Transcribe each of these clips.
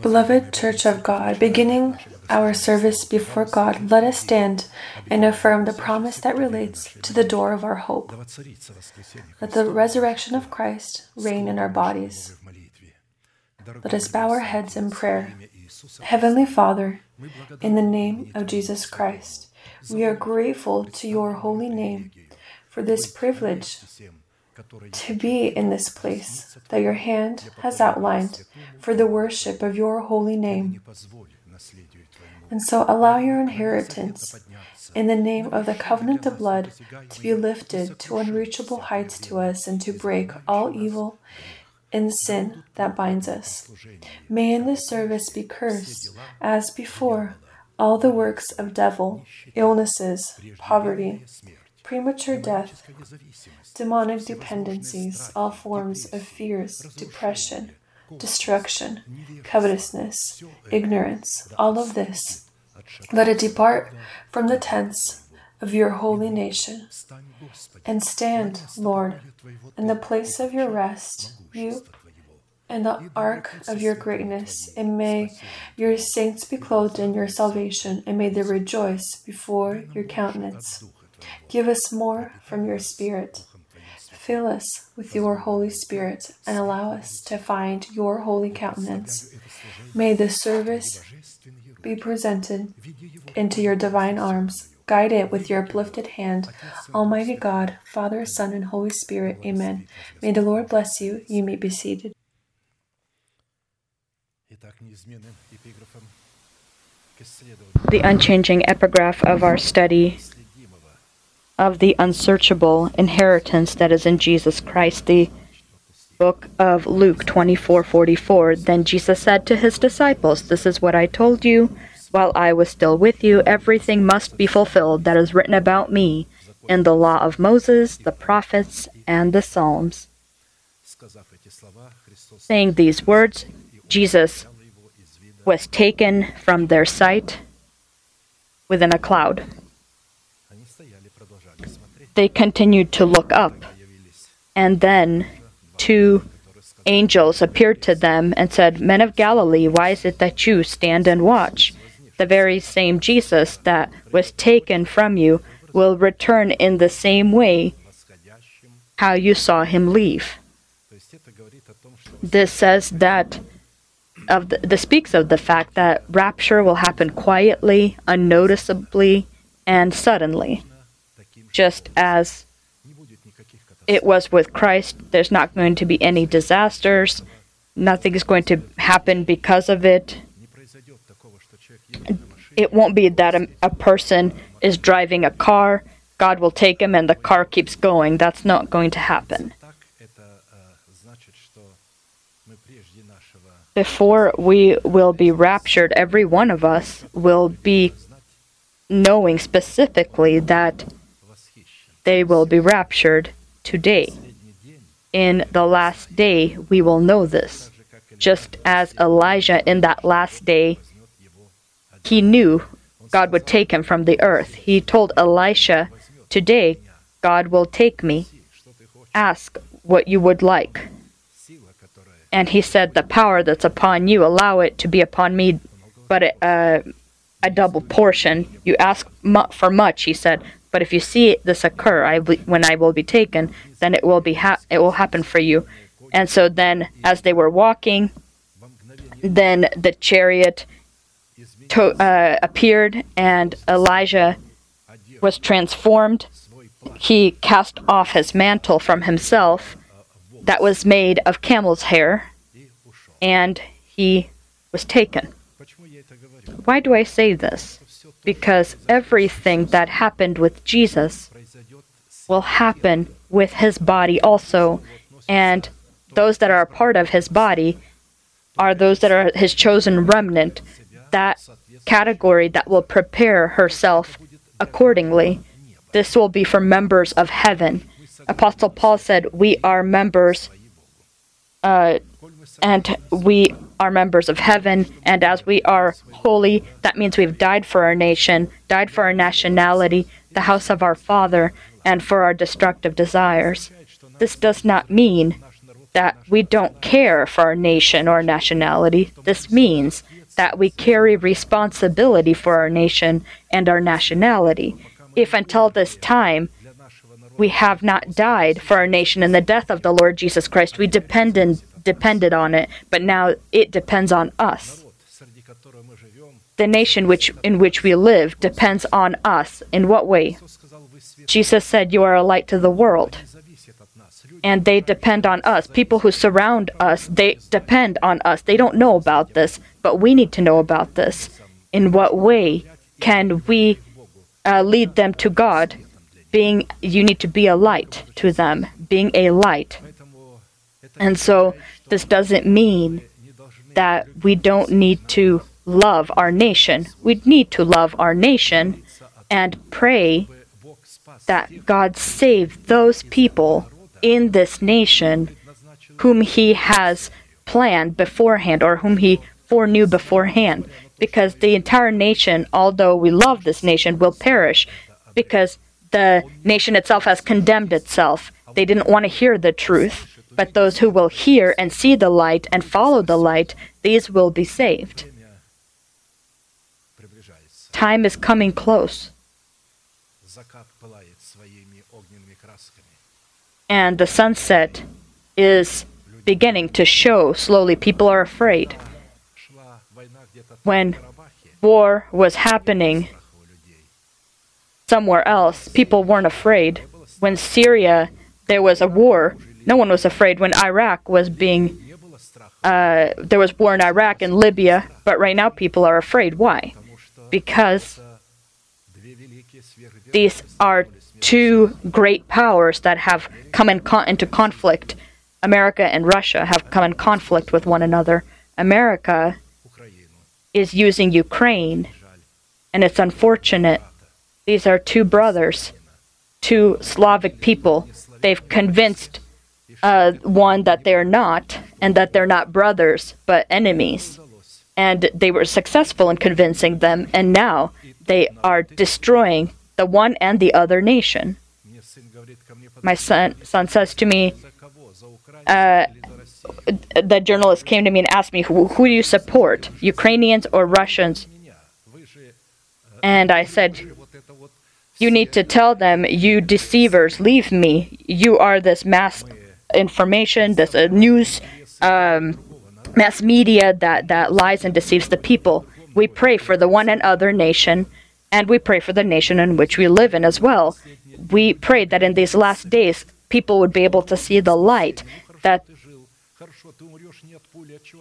Beloved Church of God, beginning our service before God, let us stand and affirm the promise that relates to the door of our hope. Let the resurrection of Christ reign in our bodies. Let us bow our heads in prayer. Heavenly Father, in the name of Jesus Christ, we are grateful to your holy name for this privilege to be in this place that your hand has outlined for the worship of your holy name. And so allow your inheritance in the name of the covenant of blood to be lifted to unreachable heights to us and to break all evil and sin that binds us. May in this service be cursed, as before, all the works of devil, illnesses, poverty, premature death, demonic dependencies, all forms of fears, depression, destruction, covetousness, ignorance, all of this. Let it depart from the tents of your holy nation and stand, Lord, in the place of your rest, you and the ark of your greatness, and may your saints be clothed in your salvation, and may they rejoice before your countenance. Give us more from your Spirit. Fill us with your Holy Spirit and allow us to find your holy countenance. May the service be presented into your divine arms. Guide it with your uplifted hand. Almighty God, Father, Son, and Holy Spirit. Amen. May the Lord bless you. You may be seated. The unchanging epigraph of our study of the unsearchable inheritance that is in Jesus Christ, the book of Luke 24:44. Then Jesus said to his disciples, "This is what I told you while I was still with you. Everything must be fulfilled that is written about me in the law of Moses, the prophets, and the Psalms." Saying these words, Jesus was taken from their sight within a cloud they continued to look up. And then two angels appeared to them and said, Men of Galilee, why is it that you stand and watch? The very same Jesus that was taken from you will return in the same way how you saw him leave. This says that of the, this speaks of the fact that rapture will happen quietly, unnoticeably, and suddenly just as it was with Christ. There's not going to be any disasters. Nothing is going to happen because of it. It won't be that a, a, person is driving a car, God will take him, and the car keeps going. That's not going to happen. Before we will be raptured, every one of us will be knowing specifically that they will be raptured today. In the last day, we will know this. Just as Elijah in that last day, he knew God would take him from the earth. He told Elisha, Today, God will take me. Ask what you would like. And he said, The power that's upon you, allow it to be upon me, but uh, a double portion. You ask for much, he said, but if you see this occur, I when I will be taken, then it will be ha- it will happen for you. And so then, as they were walking, then the chariot to- uh, appeared, and Elijah was transformed. He cast off his mantle from himself, that was made of camel's hair, and he was taken. Why do I say this? Because everything that happened with Jesus will happen with his body also. And those that are a part of his body are those that are his chosen remnant, that category that will prepare herself accordingly. This will be for members of heaven. Apostle Paul said, We are members, uh, and we are members of heaven, and as we are holy, that means we've died for our nation, died for our nationality, the house of our Father, and for our destructive desires. This does not mean that we don't care for our nation or nationality. This means that we carry responsibility for our nation and our nationality. If until this time we have not died for our nation in the death of the Lord Jesus Christ, we depended, depended on it, but now it depends on us. The nation which, in which we live depends on us. In what way? Jesus said, You are a light to the world and they depend on us. People who surround us, they depend on us. They don't know about this, but we need to know about this. In what way can we uh, lead them to God? Being, you need to be a light to them, being a light. And so, this doesn't mean that we don't need to love our nation. We need to love our nation and pray that God save those people in this nation whom he has planned beforehand or whom he foreknew beforehand. Because the entire nation, although we love this nation, will perish because the nation itself has condemned itself. They didn't want to hear the truth. But those who will hear and see the light and follow the light, these will be saved. Time is coming close. and the sunset is beginning to show slowly. People are afraid. When war was happening somewhere else, people weren't afraid. When Syria, there was a war, no one was afraid. When Iraq was being, uh, there was war in Iraq and Libya, but right now people are afraid. Why? Because these are two great powers that have come in con- into conflict. America and Russia have come in conflict with one another. America is using Ukraine, and it's unfortunate. These are two brothers, two Slavic people. They've convinced uh, one that they're not, and that they're not brothers, but enemies. And they were successful in convincing them, and now they are destroying the one and the other nation. My son, son says to me, uh, the journalist came to me and asked me, who, who do you support, Ukrainians or Russians? And I said, you need to tell them, you deceivers, leave me. You are this mass information, this uh, news, um, mass media that, that lies and deceives the people. We pray for the one and other nation and we pray for the nation in which we live in as well. We pray that in these last days, people would be able to see the light. That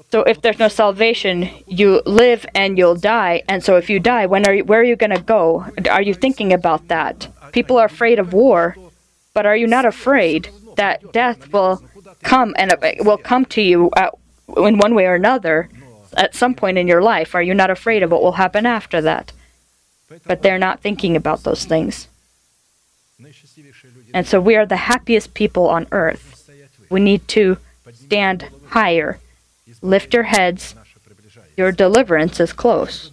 so if there's no salvation, you live and you'll die. And so if you die, when are you, where are you going to go? Are you thinking about that? People are afraid of war, but are you not afraid that death will come and it will come to you at, in one way or another at some point in your life? Are you not afraid of what will happen after that? but they're not thinking about those things. And so we are the happiest people on earth. We need to stand higher, lift your heads. Your deliverance is close.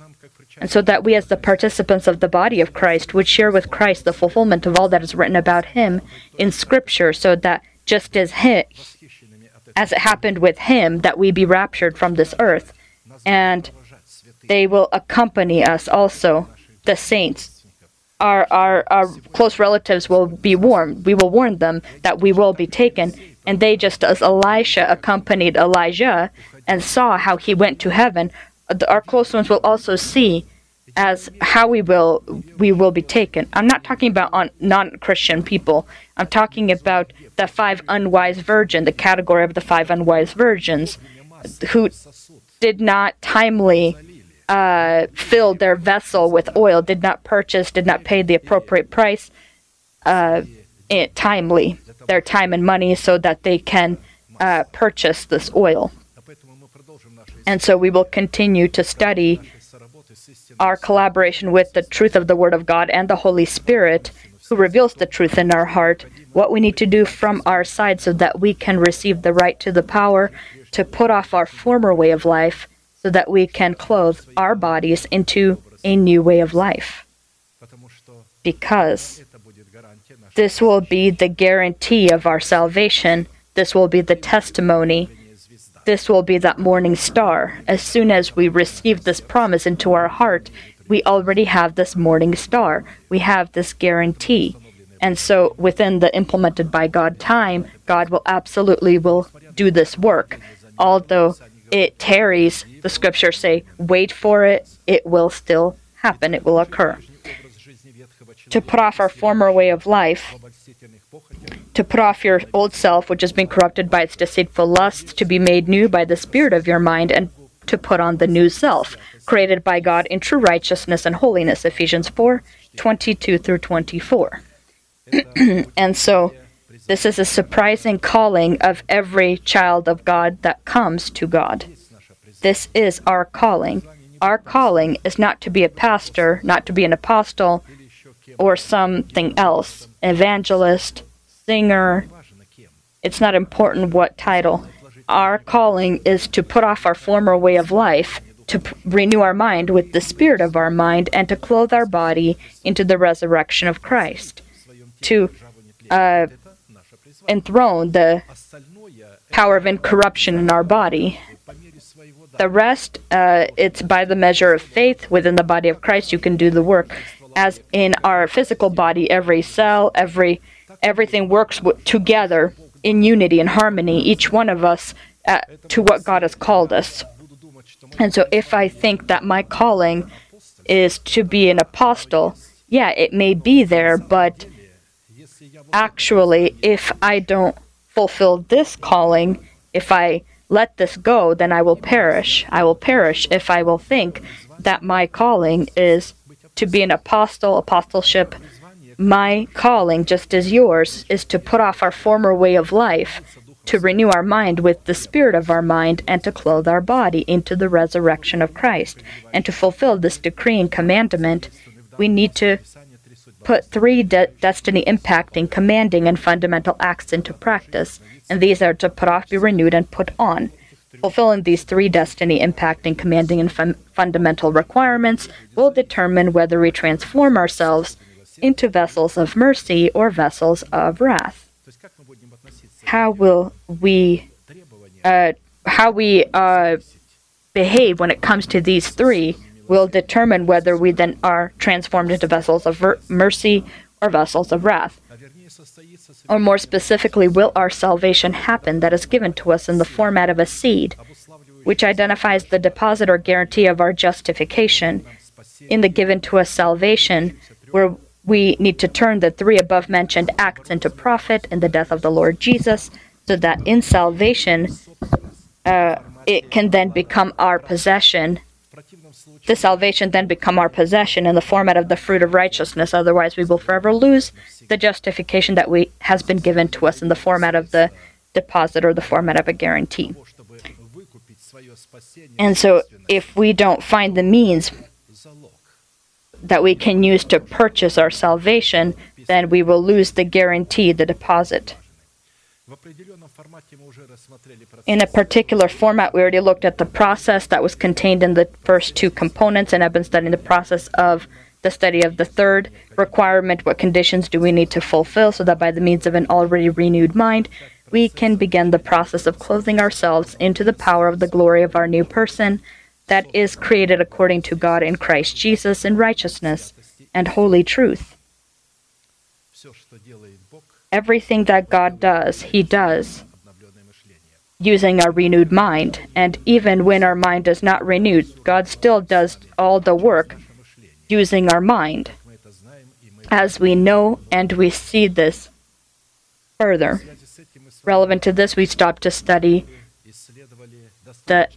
And so that we, as the participants of the body of Christ, would share with Christ the fulfillment of all that is written about him in Scripture, so that just as, he, as it happened with him, that we be raptured from this earth. And they will accompany us also the saints, our, our, our close relatives will be warned. We will warn them that we will be taken. And they, just as Elisha accompanied Elijah and saw how he went to heaven, our close ones will also see as how we will we will be taken. I'm not talking about on non-Christian people. I'm talking about the five unwise virgin, the category of the five unwise virgins, who did not timely uh, filled their vessel with oil, did not purchase, did not pay the appropriate price uh, timely, their time and money, so that they can uh, purchase this oil. And so we will continue to study our collaboration with the truth of the Word of God and the Holy Spirit, who reveals the truth in our heart, what we need to do from our side so that we can receive the right to the power to put off our former way of life so that we can clothe our bodies into a new way of life. Because this will be the guarantee of our salvation This will be the testimony. This will be that morning star. As soon as we receive this promise into our heart, we already have this morning star. We have this guarantee. And so within the implemented by God time, God will absolutely will do this work. Although it tarries, the scriptures say, wait for it, it will still happen, it will occur. To put off our former way of life, to put off your old self, which has been corrupted by its deceitful lusts, to be made new by the Spirit of your mind, and to put on the new self, created by God in true righteousness and holiness. Ephesians 4 22 through 24. and so, this is a surprising calling of every child of God that comes to God. This is our calling. Our calling is not to be a pastor, not to be an apostle, or something else, evangelist, singer. It's not important what title. Our calling is to put off our former way of life, to p- renew our mind with the spirit of our mind, and to clothe our body into the resurrection of Christ. To uh, enthrone the power of incorruption in our body. The rest, uh, it's by the measure of faith within the body of Christ you can do the work. As in our physical body, every cell, every everything works together in unity and harmony. Each one of us uh, to what God has called us. And so, if I think that my calling is to be an apostle, yeah, it may be there, but actually, if I don't fulfill this calling, if I let this go, then I will perish. I will perish if I will think that my calling is to be an apostle, apostleship. My calling, just as yours, is to put off our former way of life, to renew our mind with the spirit of our mind, and to clothe our body into the resurrection of Christ. And to fulfill this decree and commandment, we need to put three de- destiny impacting, commanding, and fundamental acts into practice, and these are to put off, be renewed, and put on. Fulfilling these three destiny impacting, commanding, and fun- fundamental requirements will determine whether we transform ourselves into vessels of mercy or vessels of wrath. How will we, uh, how we uh, behave when it comes to these three will determine whether we then are transformed into vessels of mercy or vessels of wrath. Or more specifically, will our salvation happen that is given to us in the format of a seed, which identifies the deposit or guarantee of our justification in the given to us salvation, where we need to turn the three above mentioned acts into profit in the death of the Lord Jesus, so that in salvation uh, it can then become our possession. The salvation then become our possession in the format of the fruit of righteousness. Otherwise we will forever lose the justification that we has been given to us in the format of the deposit or the format of a guarantee. And so if we don't find the means that we can use to purchase our salvation then we will lose the guarantee the deposit in a particular format, we already looked at the process that was contained in the first two components, and I've been studying the process of the study of the third requirement. What conditions do we need to fulfill so that by the means of an already renewed mind, we can begin the process of clothing ourselves into the power of the glory of our new person that is created according to God in Christ Jesus in righteousness and holy truth. Everything that God does, He does using our renewed mind. And even when our mind is not renewed, God still does all the work using our mind. As we know and we see this further. Relevant to this, we stopped to study that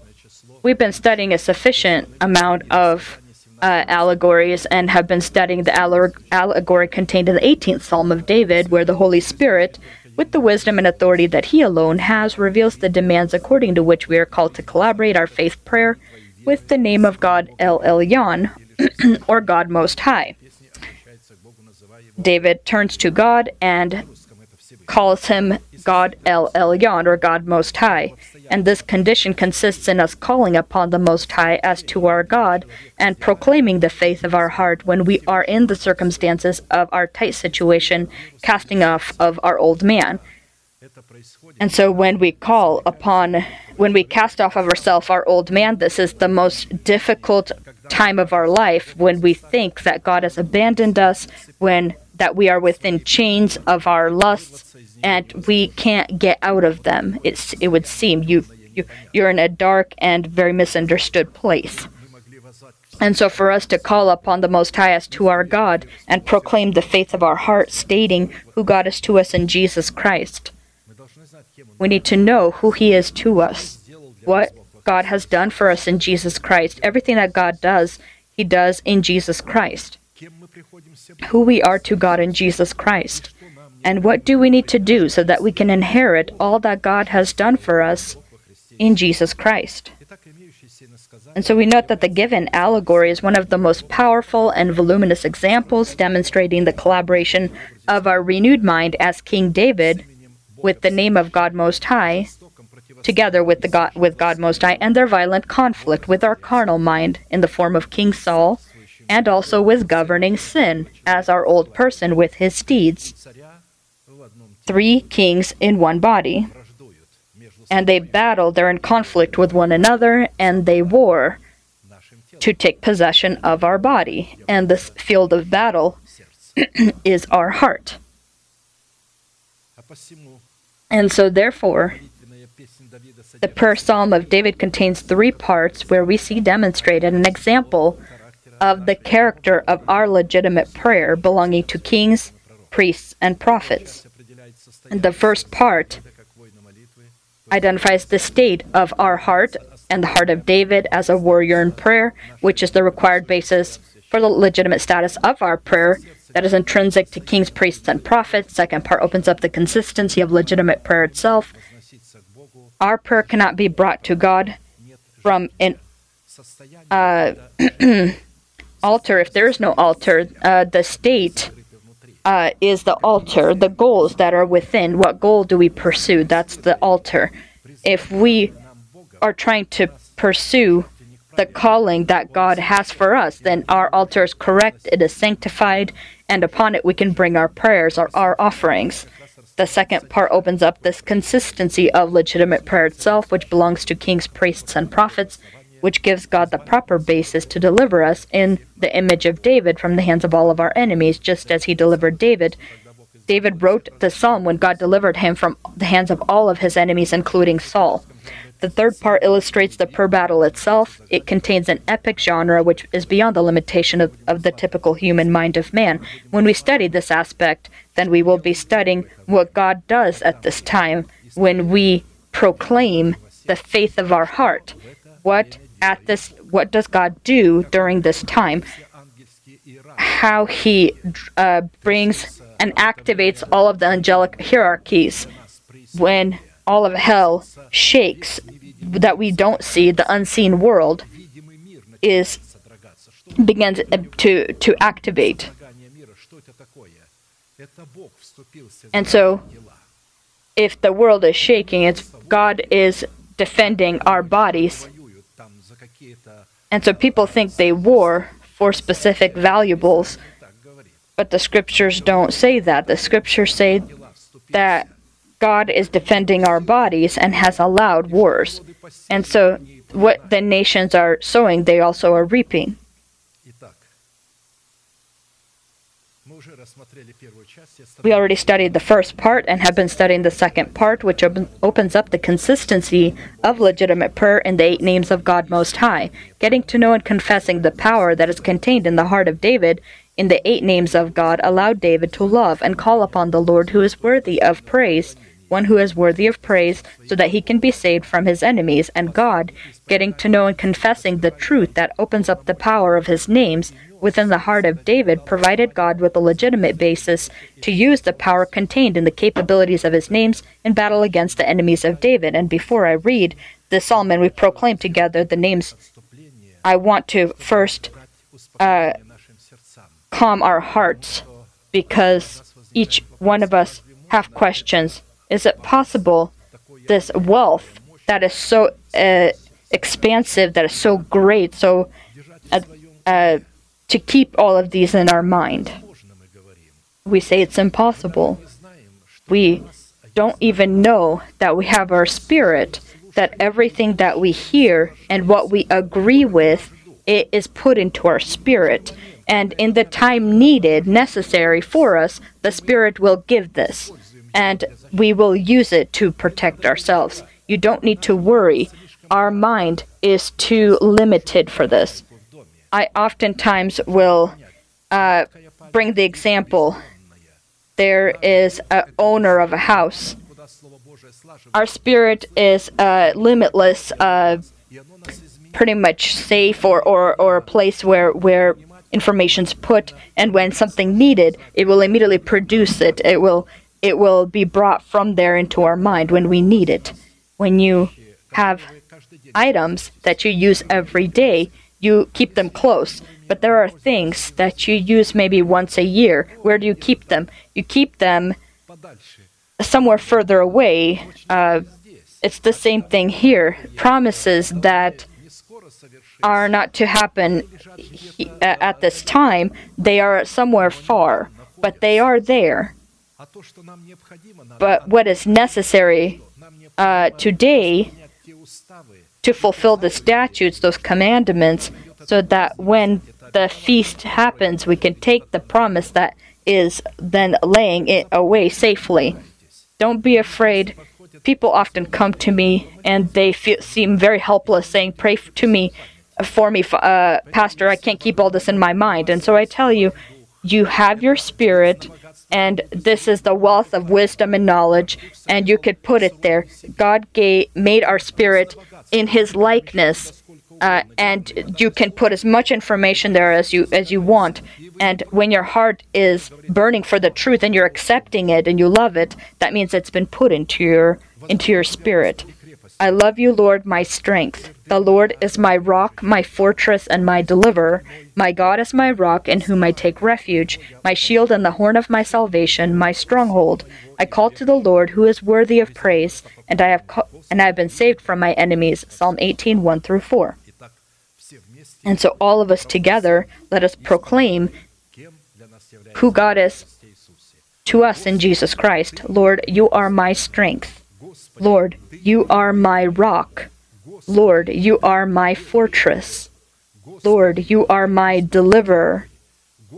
we've been studying a sufficient amount of uh, allegories and have been studying the alleg- allegory contained in the 18th Psalm of David, where the Holy Spirit with the wisdom and authority that He alone has, reveals the demands according to which we are called to collaborate our faith prayer with the name of God El Elyon, or God Most High. David turns to God and calls him God El Elyon, or God Most High. And this condition consists in us calling upon the Most High as to our God and proclaiming the faith of our heart when we are in the circumstances of our tight situation, casting off of our old man. And so when we call upon, when we cast off of ourselves our old man, this is the most difficult time of our life when we think that God has abandoned us, when that we are within chains of our lusts and we can't get out of them. It's, it would seem you, you you're in a dark and very misunderstood place. And so, for us to call upon the Most High as to our God and proclaim the faith of our heart, stating who God is to us in Jesus Christ, we need to know who He is to us, what God has done for us in Jesus Christ. Everything that God does, He does in Jesus Christ. Who we are to God in Jesus Christ. And what do we need to do so that we can inherit all that God has done for us in Jesus Christ? And so we note that the given allegory is one of the most powerful and voluminous examples demonstrating the collaboration of our renewed mind as King David with the name of God Most High, together with, the God, with God Most High, and their violent conflict with our carnal mind in the form of King Saul, and also with governing sin as our old person with his steeds. Three kings in one body and they battle, they're in conflict with one another, and they war to take possession of our body. And this field of battle is our heart. And so, therefore, the prayer psalm of David contains three parts where we see demonstrated an example of the character of our legitimate prayer belonging to kings, priests, and prophets. The first part identifies the state of our heart and the heart of David as a warrior in prayer, which is the required basis for the legitimate status of our prayer that is intrinsic to kings, priests, and prophets. Second part opens up the consistency of legitimate prayer itself. Our prayer cannot be brought to God from an uh, altar if there is no altar. Uh, the state uh, is the altar, the goals that are within. What goal do we pursue? That's the altar. If we are trying to pursue the calling that God has for us, then our altar is correct, it is sanctified, and upon it we can bring our prayers or our offerings. The second part opens up this consistency of legitimate prayer itself, which belongs to kings, priests, and prophets, which gives God the proper basis to deliver us in the image of David from the hands of all of our enemies, just as he delivered David. David wrote the psalm when God delivered him from the hands of all of his enemies, including Saul. The third part illustrates the per battle itself. It contains an epic genre which is beyond the limitation of, of the typical human mind of man. When we study this aspect, then we will be studying what God does at this time when we proclaim the faith of our heart. What at this what does God do during this time? How he uh, brings and activates all of the angelic hierarchies. When all of hell shakes that we don't see the unseen world is begins to to activate. And so if the world is shaking it's god is defending our bodies and so people think they war for specific valuables, but the scriptures don't say that. The scriptures say that God is defending our bodies and has allowed wars. And so what the nations are sowing, they also are reaping. We already studied the first part and have been studying the second part, which op- opens up the consistency of legitimate prayer in the eight names of God Most High, getting to know and confessing the power that is contained in the heart of David. In the eight names of God allowed David to love and call upon the Lord who is worthy of praise, one who is worthy of praise, so that he can be saved from his enemies, and God, getting to know and confessing the truth that opens up the power of his names, within the heart of David provided God with a legitimate basis to use the power contained in the capabilities of his names in battle against the enemies of David. And before I read the psalm and we proclaim together the names, I want to first uh, calm our hearts because each one of us have questions. Is it possible this wealth that is so uh, expansive, that is so great, so uh, uh to keep all of these in our mind. We say it's impossible. We don't even know that we have our spirit, that everything that we hear and what we agree with, it is put into our spirit. And in the time needed, necessary for us, the Spirit will give this. And we will use it to protect ourselves. You don't need to worry. Our mind is too limited for this. I oftentimes will uh, bring the example there is an owner of a house. Our spirit is uh, limitless, uh, pretty much safe, or, or, or a place where, where information's put, and when something needed, it will immediately produce it. It will it will be brought from there into our mind when we need it. When you have items that you use every day, you keep them close. But there are things that you use maybe once a year. Where do you keep them? You keep them somewhere further away. Uh, it's the same thing here. Promises that are not to happen he, uh, at this time, they are somewhere far, but they are there. But what is necessary uh, today to fulfill the statutes, those commandments, so that when the feast happens, we can take the promise that is then laying it away safely. Don't be afraid. People often come to me and they feel, seem very helpless, saying, Pray to me, for me, uh, Pastor, I can't keep all this in my mind. And so I tell you, you have your spirit, and this is the wealth of wisdom and knowledge, and you could put it there. God gave, made our spirit in His likeness, uh, and you can put as much information there as you as you want. And when your heart is burning for the truth and you're accepting it and you love it, that means it's been put into your into your spirit. I love you, Lord, my strength. The Lord is my rock, my fortress, and my deliverer. My God is my rock, in whom I take refuge, my shield and the horn of my salvation, my stronghold. I call to the Lord, who is worthy of praise, and I have and I have been saved from my enemies. Psalm 18, 1 through 4. And so, all of us together, let us proclaim who God is to us in Jesus Christ. Lord, you are my strength. Lord, you are my rock. Lord, you are my fortress. Lord, you are my deliverer.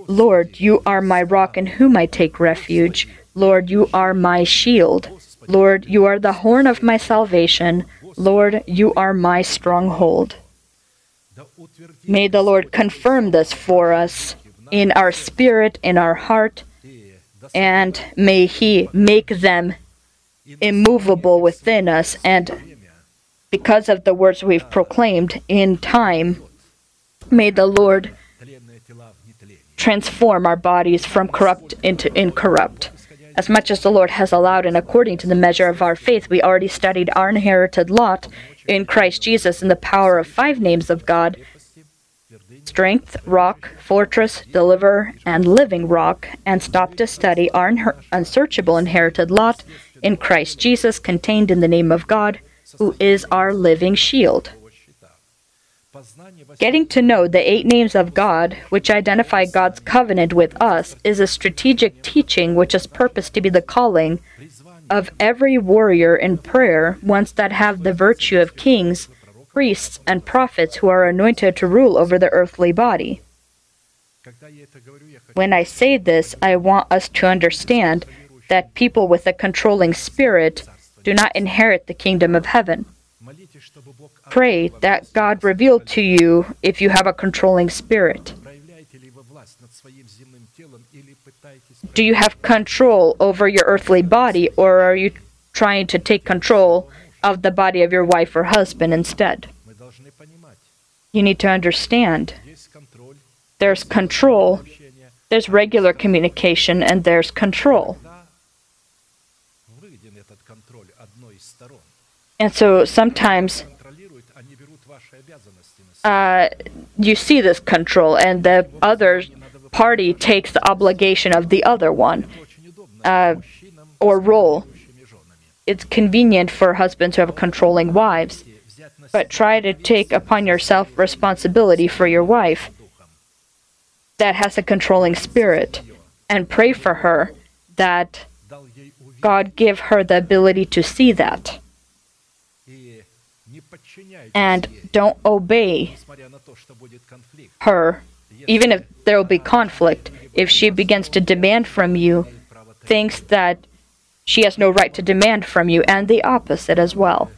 Lord, you are my rock in whom I take refuge. Lord, you are my shield. Lord, you are the horn of my salvation. Lord, you are my stronghold. May the Lord confirm this for us in our spirit, in our heart, and may He make them immovable within us, and because of the words we've proclaimed in time, may the Lord transform our bodies from corrupt into incorrupt. As much as the Lord has allowed, and according to the measure of our faith, we already studied our inherited lot in Christ Jesus in the power of five names of God strength, rock, fortress, deliver, and living rock, and stopped to study our unsearchable inherited lot in Christ Jesus, contained in the name of God, who is our living shield. Getting to know the eight names of God, which identify God's covenant with us, is a strategic teaching which is purposed to be the calling of every warrior in prayer, ones that have the virtue of kings, priests, and prophets who are anointed to rule over the earthly body. When I say this, I want us to understand that people with a controlling spirit do not inherit the kingdom of heaven. Pray that God reveal to you if you have a controlling spirit. Do you have control over your earthly body, or are you trying to take control of the body of your wife or husband instead? You need to understand there's control, there's regular communication, and there's control. And so sometimes uh, you see this control, and the other party takes the obligation of the other one uh, or role. It's convenient for husbands who have controlling wives, but try to take upon yourself responsibility for your wife that has a controlling spirit and pray for her that God give her the ability to see that. And don't obey her, even if there will be conflict. If she begins to demand from you things that she has no right to demand from you, and the opposite as well.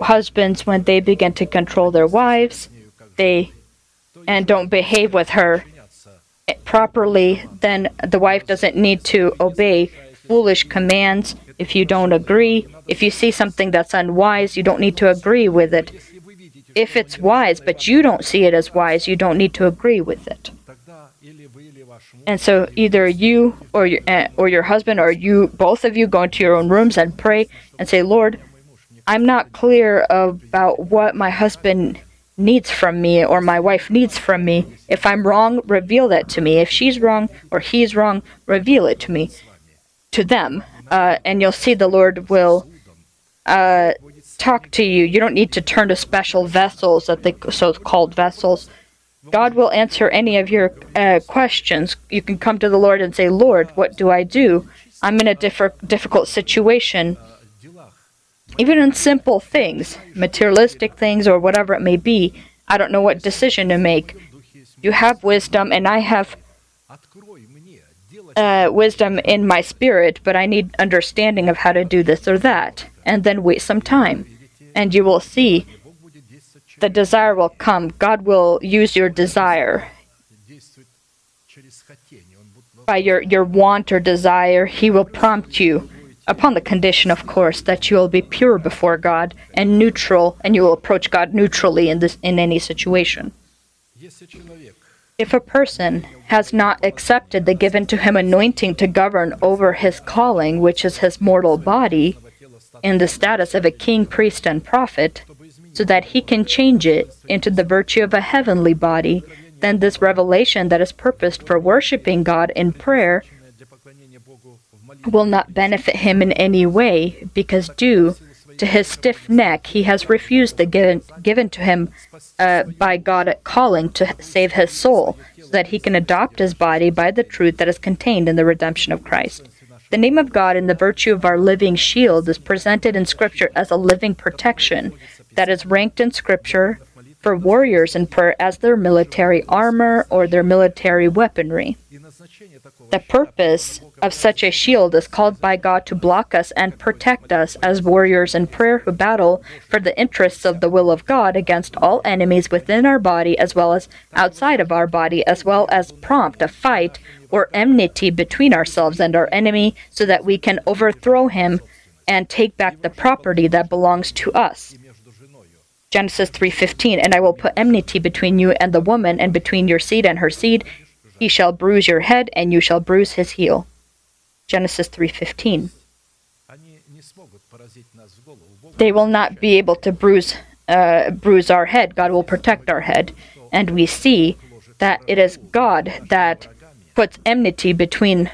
Husbands, when they begin to control their wives, they and don't behave with her properly, then the wife doesn't need to obey foolish commands. If you don't agree, if you see something that's unwise, you don't need to agree with it. If it's wise, but you don't see it as wise, you don't need to agree with it. And so either you or your uh, or your husband or you both of you go into your own rooms and pray and say, "Lord, I'm not clear about what my husband needs from me or my wife needs from me. If I'm wrong, reveal that to me. If she's wrong or he's wrong, reveal it to me, to them. Uh, and you'll see the Lord will uh, talk to you. You don't need to turn to special vessels, that so-called vessels. God will answer any of your uh, questions. You can come to the Lord and say, Lord, what do I do? I'm in a diff- difficult situation even in simple things, materialistic things or whatever it may be, I don't know what decision to make. You have wisdom, and I have uh, wisdom in my spirit, but I need understanding of how to do this or that. And then wait some time, and you will see the desire will come. God will use your desire. By your, your want or desire, He will prompt you upon the condition, of course, that you will be pure before God and neutral, and you will approach God neutrally in this in any situation. If a person has not accepted the given to him anointing to govern over his calling, which is his mortal body, in the status of a king, priest, and prophet, so that he can change it into the virtue of a heavenly body, then this revelation that is purposed for worshiping God in prayer will not benefit him in any way, because due to his stiff neck, he has refused the given, given to him uh, by God calling to save his soul, so that he can adopt his body by the truth that is contained in the redemption of Christ. The name of God and the virtue of our living shield is presented in Scripture as a living protection that is ranked in Scripture for warriors in prayer as their military armor or their military weaponry. The purpose of such a shield is called by God to block us and protect us as warriors in prayer who battle for the interests of the will of God against all enemies within our body as well as outside of our body, as well as prompt a fight or enmity between ourselves and our enemy so that we can overthrow him and take back the property that belongs to us. Genesis 3:15 And I will put enmity between you and the woman and between your seed and her seed he shall bruise your head, and you shall bruise his heel. Genesis 3:15. They will not be able to bruise uh, bruise our head. God will protect our head, and we see that it is God that puts enmity between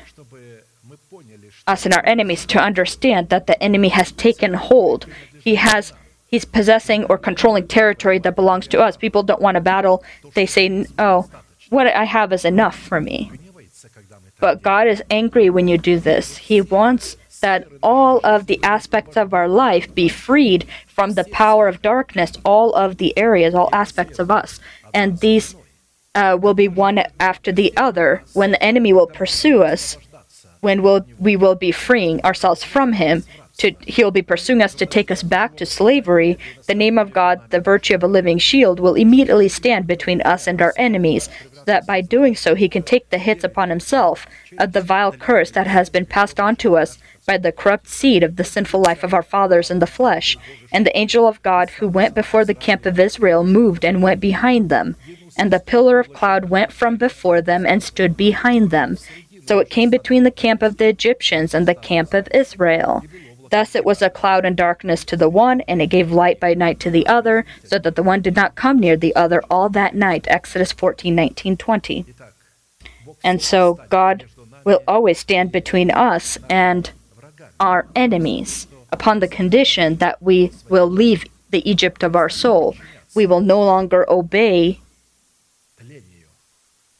us and our enemies to understand that the enemy has taken hold. He has he's possessing or controlling territory that belongs to us. People don't want to battle. They say, "Oh, what I have is enough for me. But God is angry when you do this. He wants that all of the aspects of our life be freed from the power of darkness, all of the areas, all aspects of us. And these uh, will be one after the other. When the enemy will pursue us, when we'll, we will be freeing ourselves from him, to, he'll be pursuing us to take us back to slavery, the name of God, the virtue of a living shield, will immediately stand between us and our enemies, that by doing so he can take the hits upon himself of the vile curse that has been passed on to us by the corrupt seed of the sinful life of our fathers in the flesh. And the angel of God who went before the camp of Israel moved and went behind them. And the pillar of cloud went from before them and stood behind them. So it came between the camp of the Egyptians and the camp of Israel. Thus it was a cloud and darkness to the one, and it gave light by night to the other, so that the one did not come near the other all that night. Exodus 14, 19, 20. And so God will always stand between us and our enemies upon the condition that we will leave the Egypt of our soul. We will no longer obey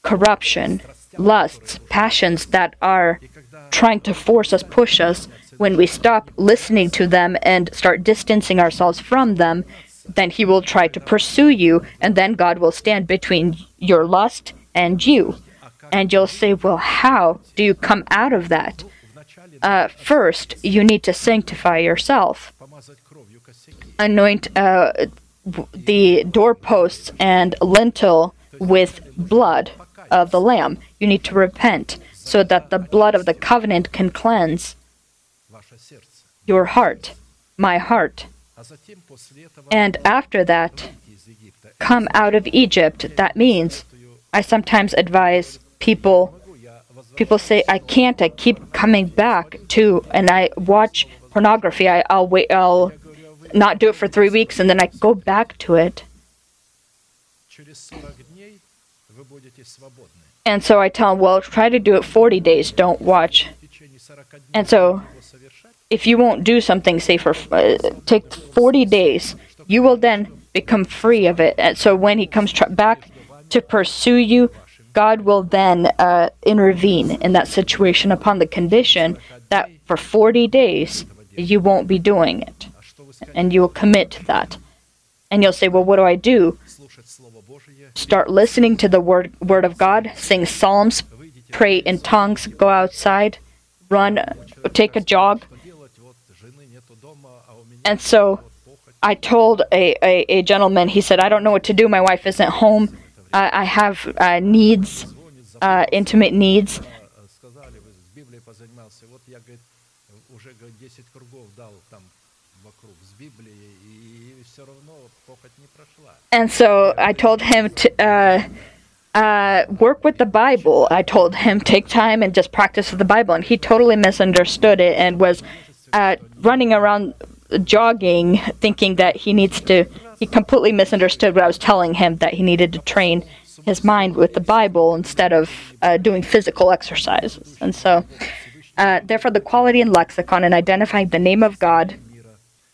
corruption, lusts, passions that are trying to force us, push us, when we stop listening to them and start distancing ourselves from them, then He will try to pursue you, and then God will stand between your lust and you. And you'll say, Well, how do you come out of that? Uh, first, you need to sanctify yourself, anoint uh, the doorposts and lintel with blood of the Lamb. You need to repent so that the blood of the covenant can cleanse your heart, my heart. And after that, come out of Egypt. That means I sometimes advise people people say I can't. I keep coming back to and I watch pornography. I, I'll wait I'll not do it for 3 weeks and then I go back to it. And so I tell them, well, try to do it 40 days, don't watch. And so if you won't do something, say for uh, take 40 days, you will then become free of it. And so when he comes back to pursue you, God will then uh, intervene in that situation upon the condition that for 40 days you won't be doing it. And you will commit to that. And you'll say, Well, what do I do? Start listening to the word, word of God, sing psalms, pray in tongues, go outside, run, take a jog and so I told a, a, a, gentleman, he said, I don't know what to do. My wife isn't home. I, I have uh, needs, uh, intimate needs. And so I told him to uh, uh, work with the Bible. I told him take time and just practice with the Bible, and he totally misunderstood it and was uh, running around jogging, thinking that he needs to. He completely misunderstood what I was telling him that he needed to train his mind with the Bible instead of uh, doing physical exercises. And so, uh, therefore, the quality and lexicon and identifying the name of God,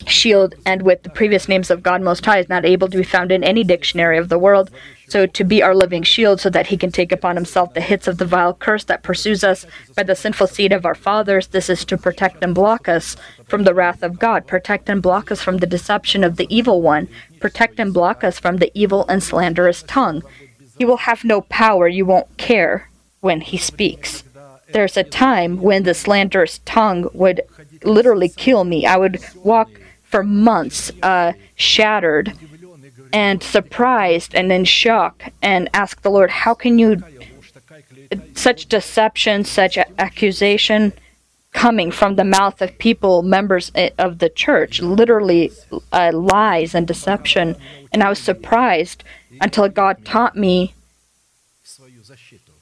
shield, and with the previous names of God Most High is not able to be found in any dictionary of the world. So, to be our living shield, so that he can take upon himself the hits of the vile curse that pursues us by the sinful seed of our fathers, this is to protect and block us from the wrath of God, protect and block us from the deception of the evil one, protect and block us from the evil and slanderous tongue. He will have no power, you won't care when he speaks. There's a time when the slanderous tongue would literally kill me. I would walk for months uh, shattered and surprised and in shock and ask the Lord, How can you, such deception, such accusation coming from the mouth of people, members of the church, literally uh, lies and deception. And I was surprised until God taught me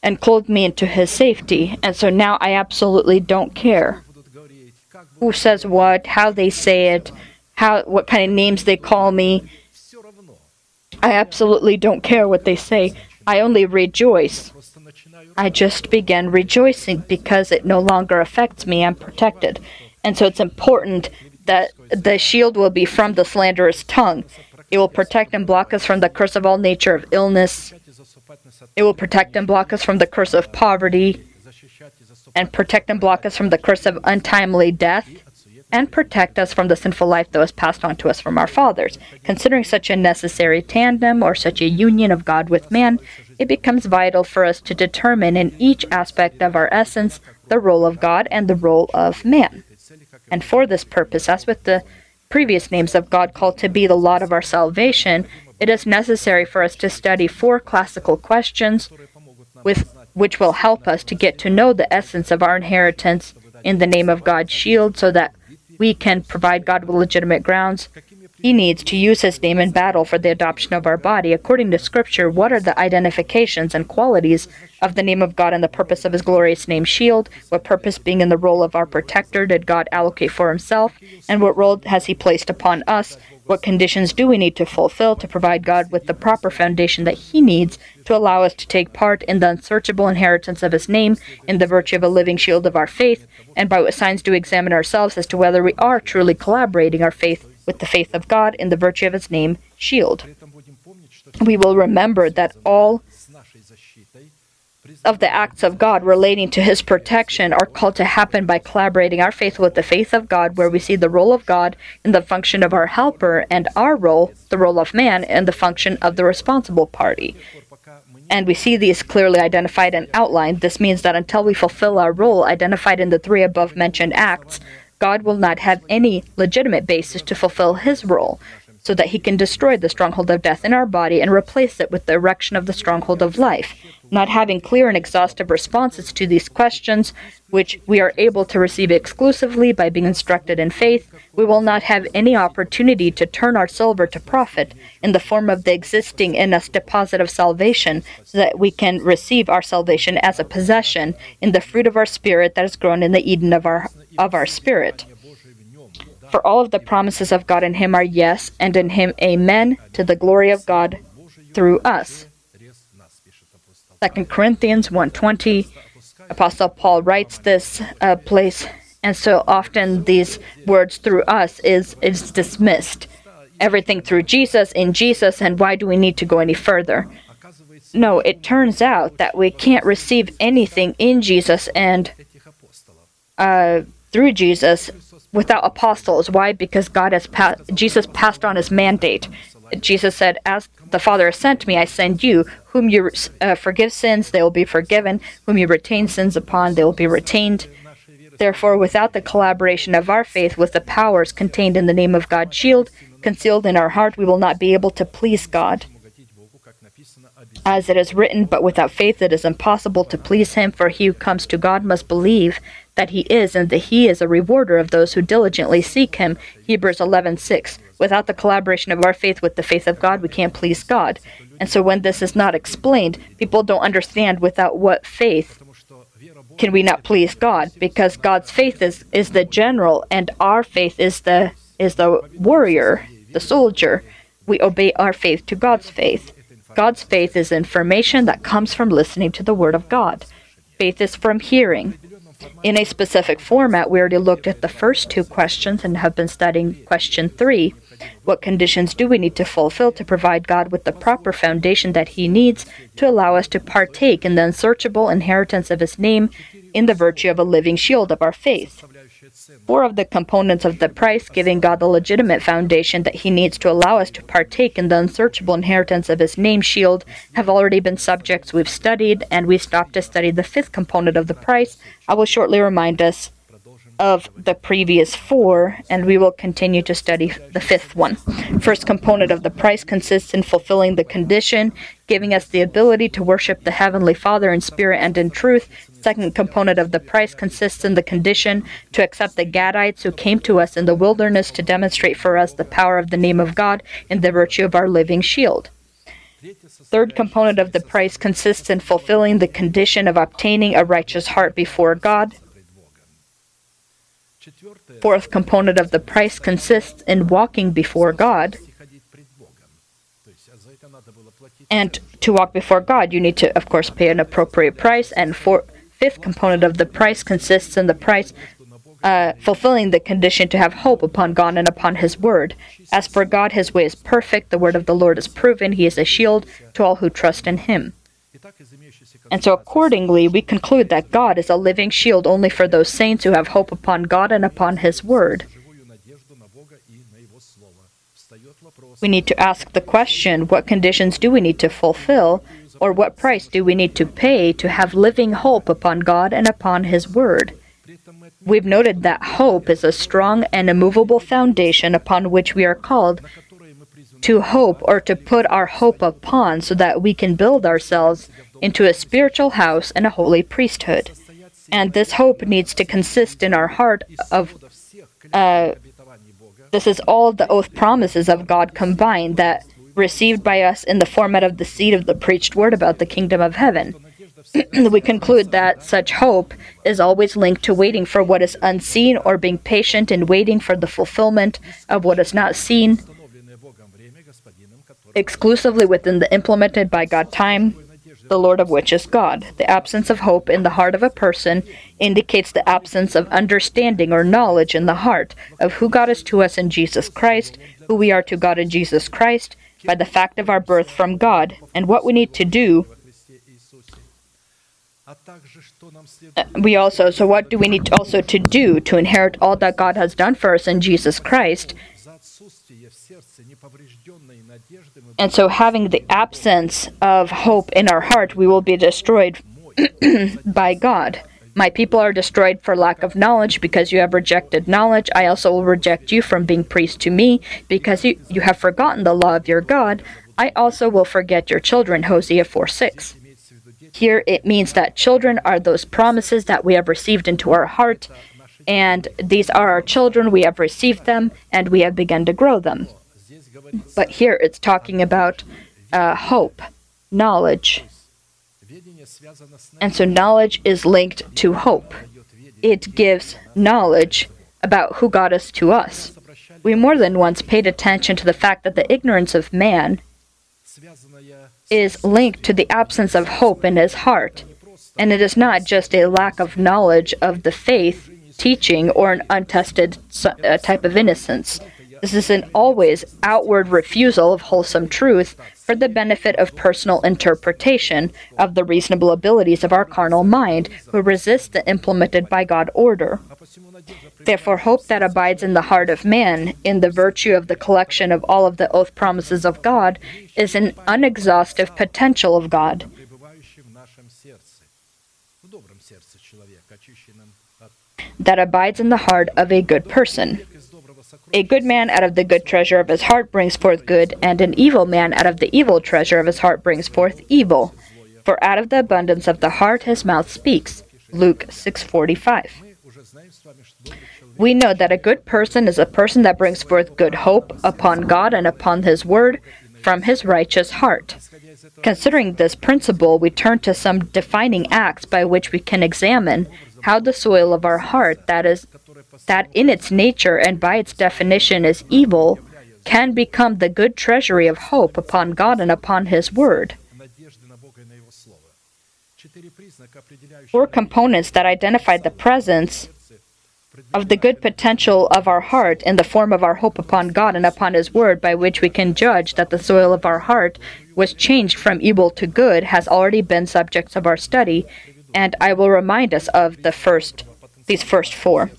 and clothed me into his safety. And so now I absolutely don't care who says what, how they say it, how what kind of names they call me I absolutely don't care what they say. I only rejoice. I just begin rejoicing because it no longer affects me. I'm protected. And so it's important that the shield will be from the slanderous tongue. It will protect and block us from the curse of all nature of illness. It will protect and block us from the curse of poverty. And protect and block us from the curse of untimely death and protect us from the sinful life that was passed on to us from our fathers. Considering such a necessary tandem or such a union of God with man, it becomes vital for us to determine in each aspect of our essence the role of God and the role of man. And for this purpose, as with the previous names of God called to be the lot of our salvation, it is necessary for us to study four classical questions with which will help us to get to know the essence of our inheritance in the name of God's shield so that we can provide God with legitimate grounds. He needs to use his name in battle for the adoption of our body. According to Scripture, what are the identifications and qualities of the name of God and the purpose of his glorious name shield? What purpose, being in the role of our protector, did God allocate for himself? And what role has he placed upon us? What conditions do we need to fulfill to provide God with the proper foundation that he needs to allow us to take part in the unsearchable inheritance of his name in the virtue of a living shield of our faith? and by what signs do we examine ourselves as to whether we are truly collaborating our faith with the faith of God in the virtue of His name, shield. We will remember that all of the acts of God relating to his protection are called to happen by collaborating our faith with the faith of God, where we see the role of God in the function of our helper, and our role, the role of man, in the function of the responsible party. And we see these clearly identified and outlined. This means that until we fulfill our role identified in the three above mentioned acts, God will not have any legitimate basis to fulfill his role so that he can destroy the stronghold of death in our body and replace it with the erection of the stronghold of life. Not having clear and exhaustive responses to these questions, which we are able to receive exclusively by being instructed in faith, we will not have any opportunity to turn our silver to profit in the form of the existing in us deposit of salvation, so that we can receive our salvation as a possession in the fruit of our spirit that is grown in the Eden of our of our spirit. For all of the promises of God in him are yes, and in him amen, to the glory of God through us. 2 Corinthians 1.20, Apostle Paul writes this uh, place, and so often these words through us is, is dismissed. Everything through Jesus, in Jesus, and why do we need to go any further? No, it turns out that we can't receive anything in Jesus and uh, through Jesus without apostles. Why? Because God has pa- Jesus passed on his mandate. Jesus said, "As the Father has sent me, I send you. Whom you uh, forgive sins, they will be forgiven. Whom you retain sins upon, they will be retained." Therefore, without the collaboration of our faith with the powers contained in the name of God's shield, concealed in our heart, we will not be able to please God. As it is written, but without faith it is impossible to please him, for he who comes to God must believe that he is, and that he is a rewarder of those who diligently seek him. Hebrews 11:6. Without the collaboration of our faith with the faith of God, we can't please God. And so when this is not explained, people don't understand without what faith can we not please God? Because God's faith is, is the general and our faith is the is the warrior, the soldier. We obey our faith to God's faith. God's faith is information that comes from listening to the Word of God. Faith is from hearing. In a specific format, we already looked at the first two questions and have been studying question three. What conditions do we need to fulfill to provide God with the proper foundation that He needs to allow us to partake in the unsearchable inheritance of His name in the virtue of a living shield of our faith? Four of the components of the price, giving God the legitimate foundation that He needs to allow us to partake in the unsearchable inheritance of His name shield, have already been subjects we've studied, and we stopped to study the fifth component of the price. I will shortly remind us of the previous four, and we will continue to study the fifth one. First component of the price consists in fulfilling the condition, giving us the ability to worship the Heavenly Father in spirit and in truth. Second component of the price consists in the condition to accept the Gadites who came to us in the wilderness to demonstrate for us the power of the name of God in the virtue of our living shield. Third component of the price consists in fulfilling the condition of obtaining a righteous heart before God. Fourth component of the price consists in walking before God. And to walk before God, you need to, of course, pay an appropriate price. And for, fifth component of the price consists in the price uh, fulfilling the condition to have hope upon God and upon His word. As for God, His way is perfect, the word of the Lord is proven, He is a shield to all who trust in Him. And so, accordingly, we conclude that God is a living shield only for those saints who have hope upon God and upon His word. We need to ask the question what conditions do we need to fulfill, or what price do we need to pay to have living hope upon God and upon His word? We've noted that hope is a strong and immovable foundation upon which we are called to hope or to put our hope upon so that we can build ourselves into a spiritual house and a holy priesthood. And this hope needs to consist in our heart of uh, this is all the oath promises of God combined that received by us in the format of the seed of the preached word about the kingdom of heaven. we conclude that such hope is always linked to waiting for what is unseen or being patient in waiting for the fulfillment of what is not seen exclusively within the implemented by God time, the Lord of which is God. The absence of hope in the heart of a person indicates the absence of understanding or knowledge in the heart of who God is to us in Jesus Christ, who we are to God in Jesus Christ, by the fact of our birth from God, and what we need to do we also, so what do we need also to do to inherit all that God has done for us in Jesus Christ? And so, having the absence of hope in our heart, we will be destroyed by God. My people are destroyed for lack of knowledge because you have rejected knowledge. I also will reject you from being priest to me because you, you have forgotten the law of your God. I also will forget your children. Hosea 4 6. Here it means that children are those promises that we have received into our heart, and these are our children. We have received them, and we have begun to grow them. But here it's talking about uh, hope, knowledge. And so knowledge is linked to hope. It gives knowledge about who got us to us. We more than once paid attention to the fact that the ignorance of man is linked to the absence of hope in his heart. And it is not just a lack of knowledge of the faith, teaching, or an untested uh, type of innocence. This is an always outward refusal of wholesome truth for the benefit of personal interpretation of the reasonable abilities of our carnal mind, who resist the implemented by God order. Therefore, hope that abides in the heart of man, in the virtue of the collection of all of the oath promises of God, is an unexhaustive potential of God. That abides in the heart of a good person. A good man out of the good treasure of his heart brings forth good, and an evil man out of the evil treasure of his heart brings forth evil. For out of the abundance of the heart his mouth speaks. Luke 6:45. We know that a good person is a person that brings forth good hope upon God and upon his word from his righteous heart. Considering this principle, we turn to some defining acts by which we can examine how the soil of our heart that is that in its nature and by its definition is evil, can become the good treasury of hope upon God and upon His Word. Four components that identify the presence of the good potential of our heart in the form of our hope upon God and upon His Word, by which we can judge that the soil of our heart was changed from evil to good, has already been subjects of our study, and I will remind us of the first, these first four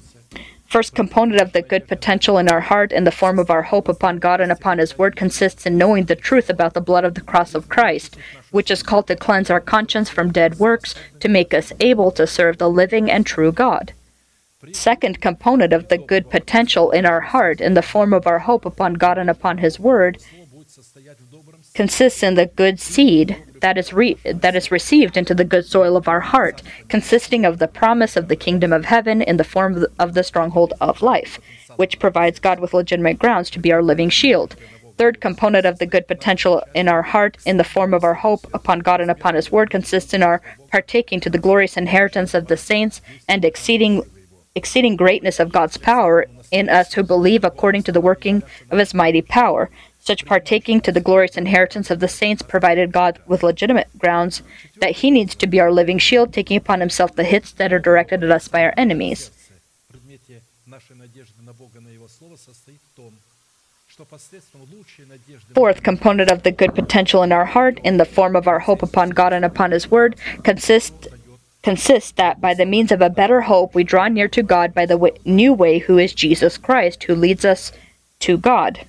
first component of the good potential in our heart in the form of our hope upon God and upon His Word consists in knowing the truth about the blood of the cross of Christ, which is called to cleanse our conscience from dead works to make us able to serve the living and true God. Second component of the good potential in our heart in the form of our hope upon God and upon His Word consists in the good seed that is, re- that is received into the good soil of our heart, consisting of the promise of the kingdom of heaven in the form of the, of the stronghold of life, which provides God with legitimate grounds to be our living shield. Third component of the good potential in our heart, in the form of our hope upon God and upon His Word, consists in our partaking to the glorious inheritance of the saints and exceeding exceeding greatness of God's power in us who believe according to the working of His mighty power. Such partaking to the glorious inheritance of the saints provided God with legitimate grounds that He needs to be our living shield, taking upon Himself the hits that are directed at us by our enemies. Fourth component of the good potential in our heart, in the form of our hope upon God and upon His Word, consists consists that by the means of a better hope we draw near to God by the way, new way, who is Jesus Christ, who leads us to God.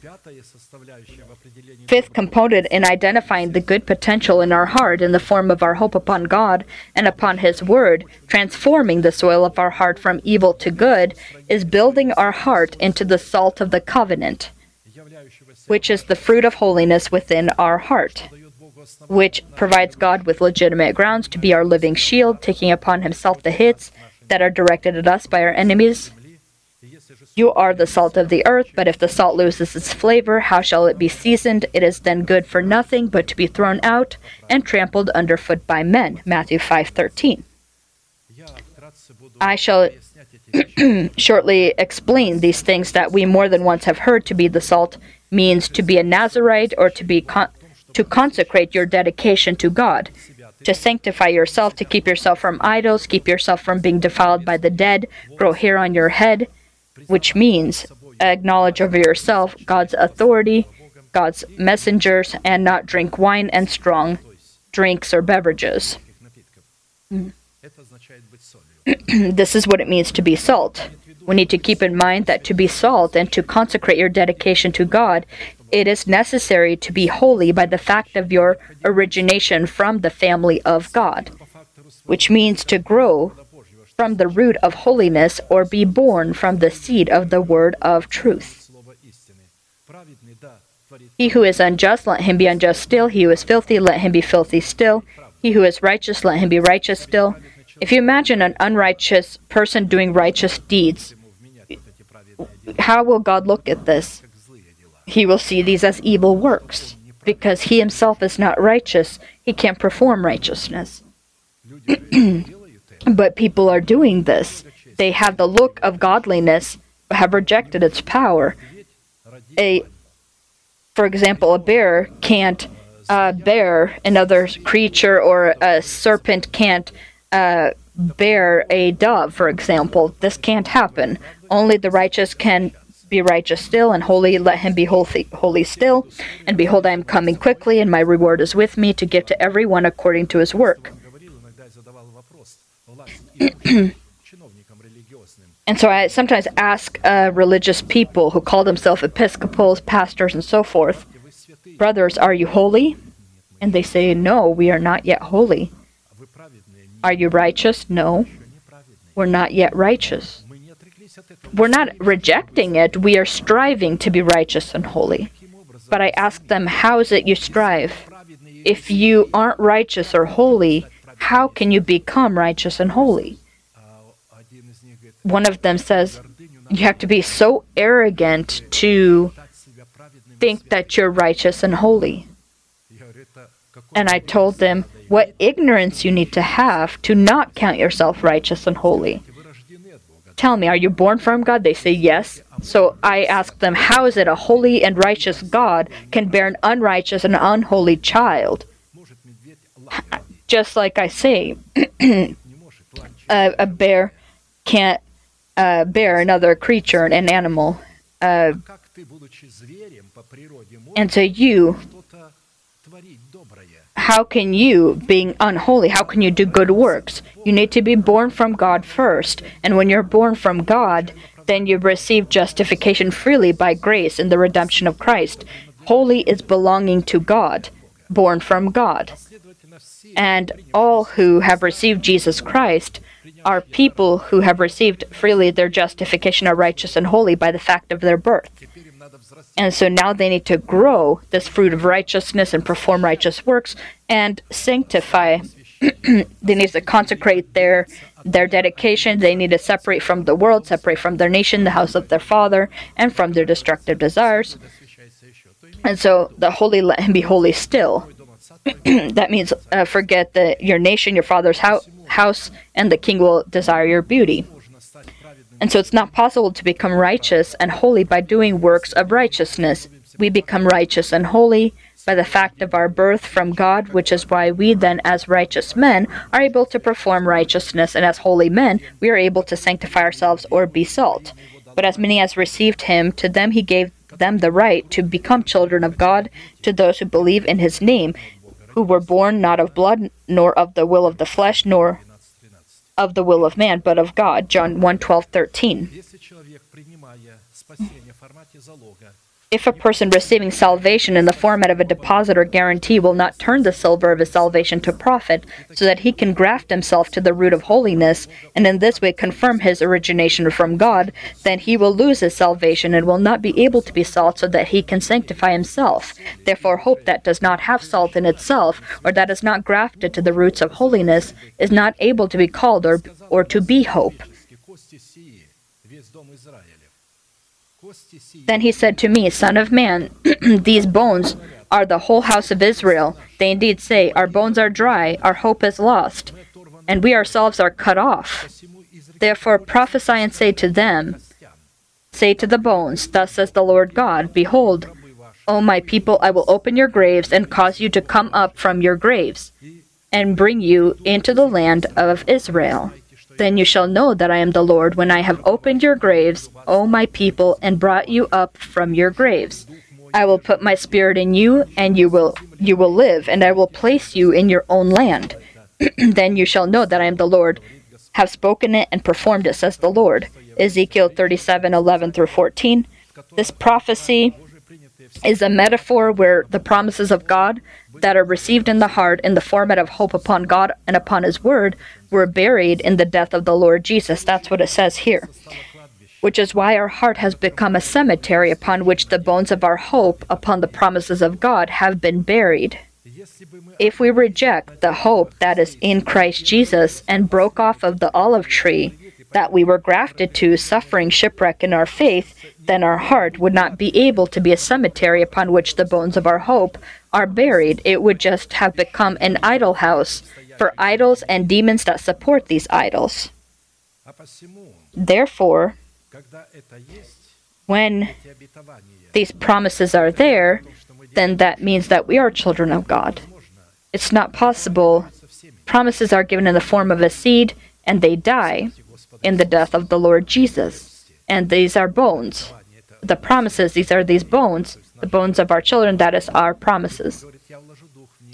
Fifth component in identifying the good potential in our heart in the form of our hope upon God and upon His Word, transforming the soil of our heart from evil to good, is building our heart into the salt of the covenant, which is the fruit of holiness within our heart, which provides God with legitimate grounds to be our living shield, taking upon Himself the hits that are directed at us by our enemies you are the salt of the earth, but if the salt loses its flavor, how shall it be seasoned? It is then good for nothing but to be thrown out and trampled underfoot by men. Matthew 5:13. I shall shortly explain these things that we more than once have heard to be the salt means to be a Nazarite or to be con- to consecrate your dedication to God, to sanctify yourself, to keep yourself from idols, keep yourself from being defiled by the dead, grow hair on your head, which means acknowledge over yourself God's authority, God's messengers, and not drink wine and strong drinks or beverages. this is what it means to be salt. We need to keep in mind that to be salt and to consecrate your dedication to God, it is necessary to be holy by the fact of your origination from the family of God, which means to grow from the root of holiness or be born from the seed of the word of truth. He who is unjust, let him be unjust still. He who is filthy, let him be filthy still. He who is righteous, let him be righteous still. If you imagine an unrighteous person doing righteous deeds, how will God look at this? He will see these as evil works. Because he himself is not righteous, he can't perform righteousness. but people are doing this. They have the look of godliness, have rejected its power. A, for example, a bear can't uh, bear another creature, or a serpent can't uh, bear a dove, for example. This can't happen. Only the righteous can be righteous still, and holy, let him be holy, holy still. And behold, I am coming quickly, and my reward is with me to give to every one according to his work. and so I sometimes ask uh, religious people who call themselves Episcopals, pastors, and so forth, Brothers, are you holy? And they say, No, we are not yet holy. Are you righteous? No. We're not yet righteous. We're not rejecting it, we are striving to be righteous and holy. But I ask them, How is it you strive? If you aren't righteous or holy, how can you become righteous and holy? One of them says, You have to be so arrogant to think that you're righteous and holy. And I told them, what ignorance you need to have to not count yourself righteous and holy. Tell me, are you born from God? They say yes. So I ask them, how is it a holy and righteous God can bear an unrighteous and unholy child? Just like I say, a, a, bear can't uh, bear another creature, an animal. Uh, and so you how can you, being unholy, how can you do good works? You need to be born from God first. And when you're born from God, then you receive justification freely by grace in the redemption of Christ. Holy is belonging to God, born from God. And all who have received Jesus Christ are people who have received freely their justification are righteous and holy by the fact of their birth. And so now they need to grow this fruit of righteousness and perform righteous works and sanctify. they need to consecrate their their dedication. They need to separate from the world, separate from their nation, the house of their father, and from their destructive desires. And so the holy let him be holy still. that means uh, forget the, your nation, your father's ho- house, and the king will desire your beauty. And so it's not possible to become righteous and holy by doing works of righteousness. We become righteous and holy by the fact of our birth from God, which is why we then, as righteous men, are able to perform righteousness, and as holy men, we are able to sanctify ourselves or be salt. But as many as received him, to them he gave them the right to become children of God, to those who believe in his name, who were born not of blood, nor of the will of the flesh, nor of the will of man, but of God. John 1 12, 13. If a person receiving salvation in the format of a deposit or guarantee will not turn the silver of his salvation to profit, so that he can graft himself to the root of holiness, and in this way confirm his origination from God, then he will lose his salvation and will not be able to be salt so that he can sanctify himself. Therefore, hope that does not have salt in itself, or that is not grafted to the roots of holiness, is not able to be called or, or to be hope. Then he said to me, Son of man, these bones are the whole house of Israel. They indeed say, Our bones are dry, our hope is lost, and we ourselves are cut off. Therefore prophesy and say to them, Say to the bones, Thus says the Lord God, Behold, O my people, I will open your graves and cause you to come up from your graves, and bring you into the land of Israel. Then you shall know that I am the Lord when I have opened your graves, O my people, and brought you up from your graves. I will put my spirit in you, and you will you will live, and I will place you in your own land. then you shall know that I am the Lord, have spoken it and performed it, says the Lord. Ezekiel 37 11 through 14. This prophecy is a metaphor where the promises of God that are received in the heart in the format of hope upon God and upon His Word were buried in the death of the Lord Jesus. That's what it says here. Which is why our heart has become a cemetery upon which the bones of our hope upon the promises of God have been buried. If we reject the hope that is in Christ Jesus and broke off of the olive tree that we were grafted to, suffering shipwreck in our faith, then our heart would not be able to be a cemetery upon which the bones of our hope are buried. It would just have become an idol house for idols and demons that support these idols. Therefore, when these promises are there, then that means that we are children of God. It's not possible. Promises are given in the form of a seed, and they die in the death of the Lord Jesus. And these are bones. The promises, these are these bones, the bones of our children, that is our promises.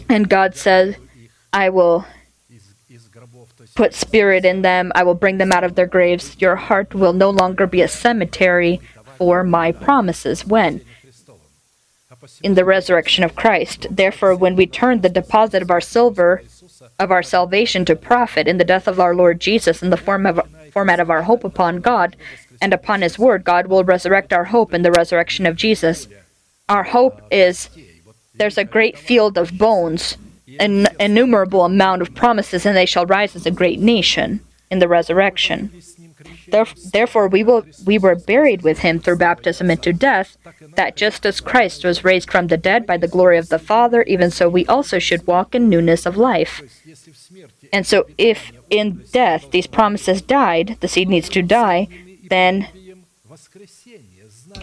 And God said, I will put spirit in them, I will bring them out of their graves. Your heart will no longer be a cemetery for my promises. When? In the resurrection of Christ. Therefore, when we turn the deposit of our silver, of our salvation to profit in the death of our Lord Jesus in the form of, format of our hope upon God and upon His Word, God will resurrect our hope in the resurrection of Jesus. Our hope is there's a great field of bones, an innumerable amount of promises, and they shall rise as a great nation in the resurrection. Therefore, we will we were buried with him through baptism into death, that just as Christ was raised from the dead by the glory of the Father, even so we also should walk in newness of life. And so, if in death these promises died, the seed needs to die, then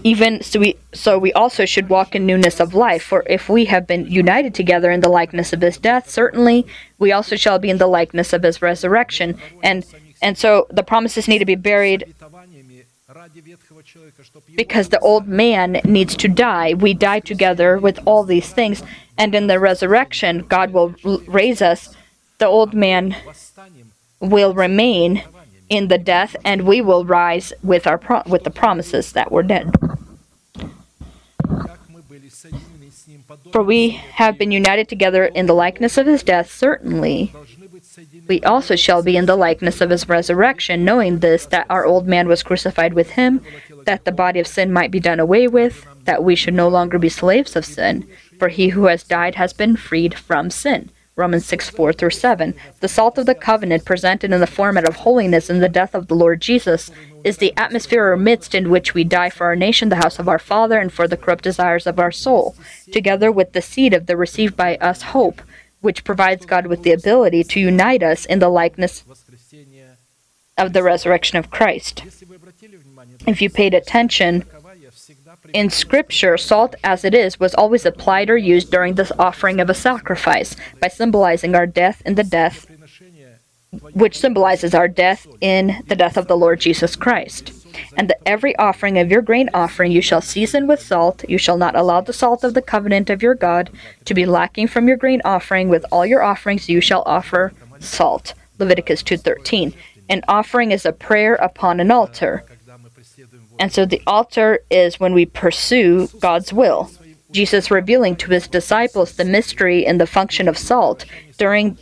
even so we so we also should walk in newness of life for if we have been united together in the likeness of his death certainly we also shall be in the likeness of his resurrection and and so the promises need to be buried because the old man needs to die. We die together with all these things. And in the resurrection, God will raise us. The old man will remain in the death, and we will rise with, our pro- with the promises that were dead. For we have been united together in the likeness of his death, certainly we also shall be in the likeness of his resurrection, knowing this, that our old man was crucified with him, that the body of sin might be done away with, that we should no longer be slaves of sin, for he who has died has been freed from sin. Romans 6 4 through 7. The salt of the covenant, presented in the format of holiness in the death of the Lord Jesus, is the atmosphere or midst in which we die for our nation, the house of our Father, and for the corrupt desires of our soul, together with the seed of the received by us hope which provides God with the ability to unite us in the likeness of the resurrection of Christ. If you paid attention, in Scripture, salt as it is was always applied or used during the offering of a sacrifice by symbolizing our death in the death, which symbolizes our death in the death of the Lord Jesus Christ. And the every offering of your grain offering you shall season with salt. You shall not allow the salt of the covenant of your God to be lacking from your grain offering. With all your offerings you shall offer salt. Leviticus 2:13. An offering is a prayer upon an altar. And so the altar is when we pursue God's will. Jesus revealing to his disciples the mystery and the function of salt during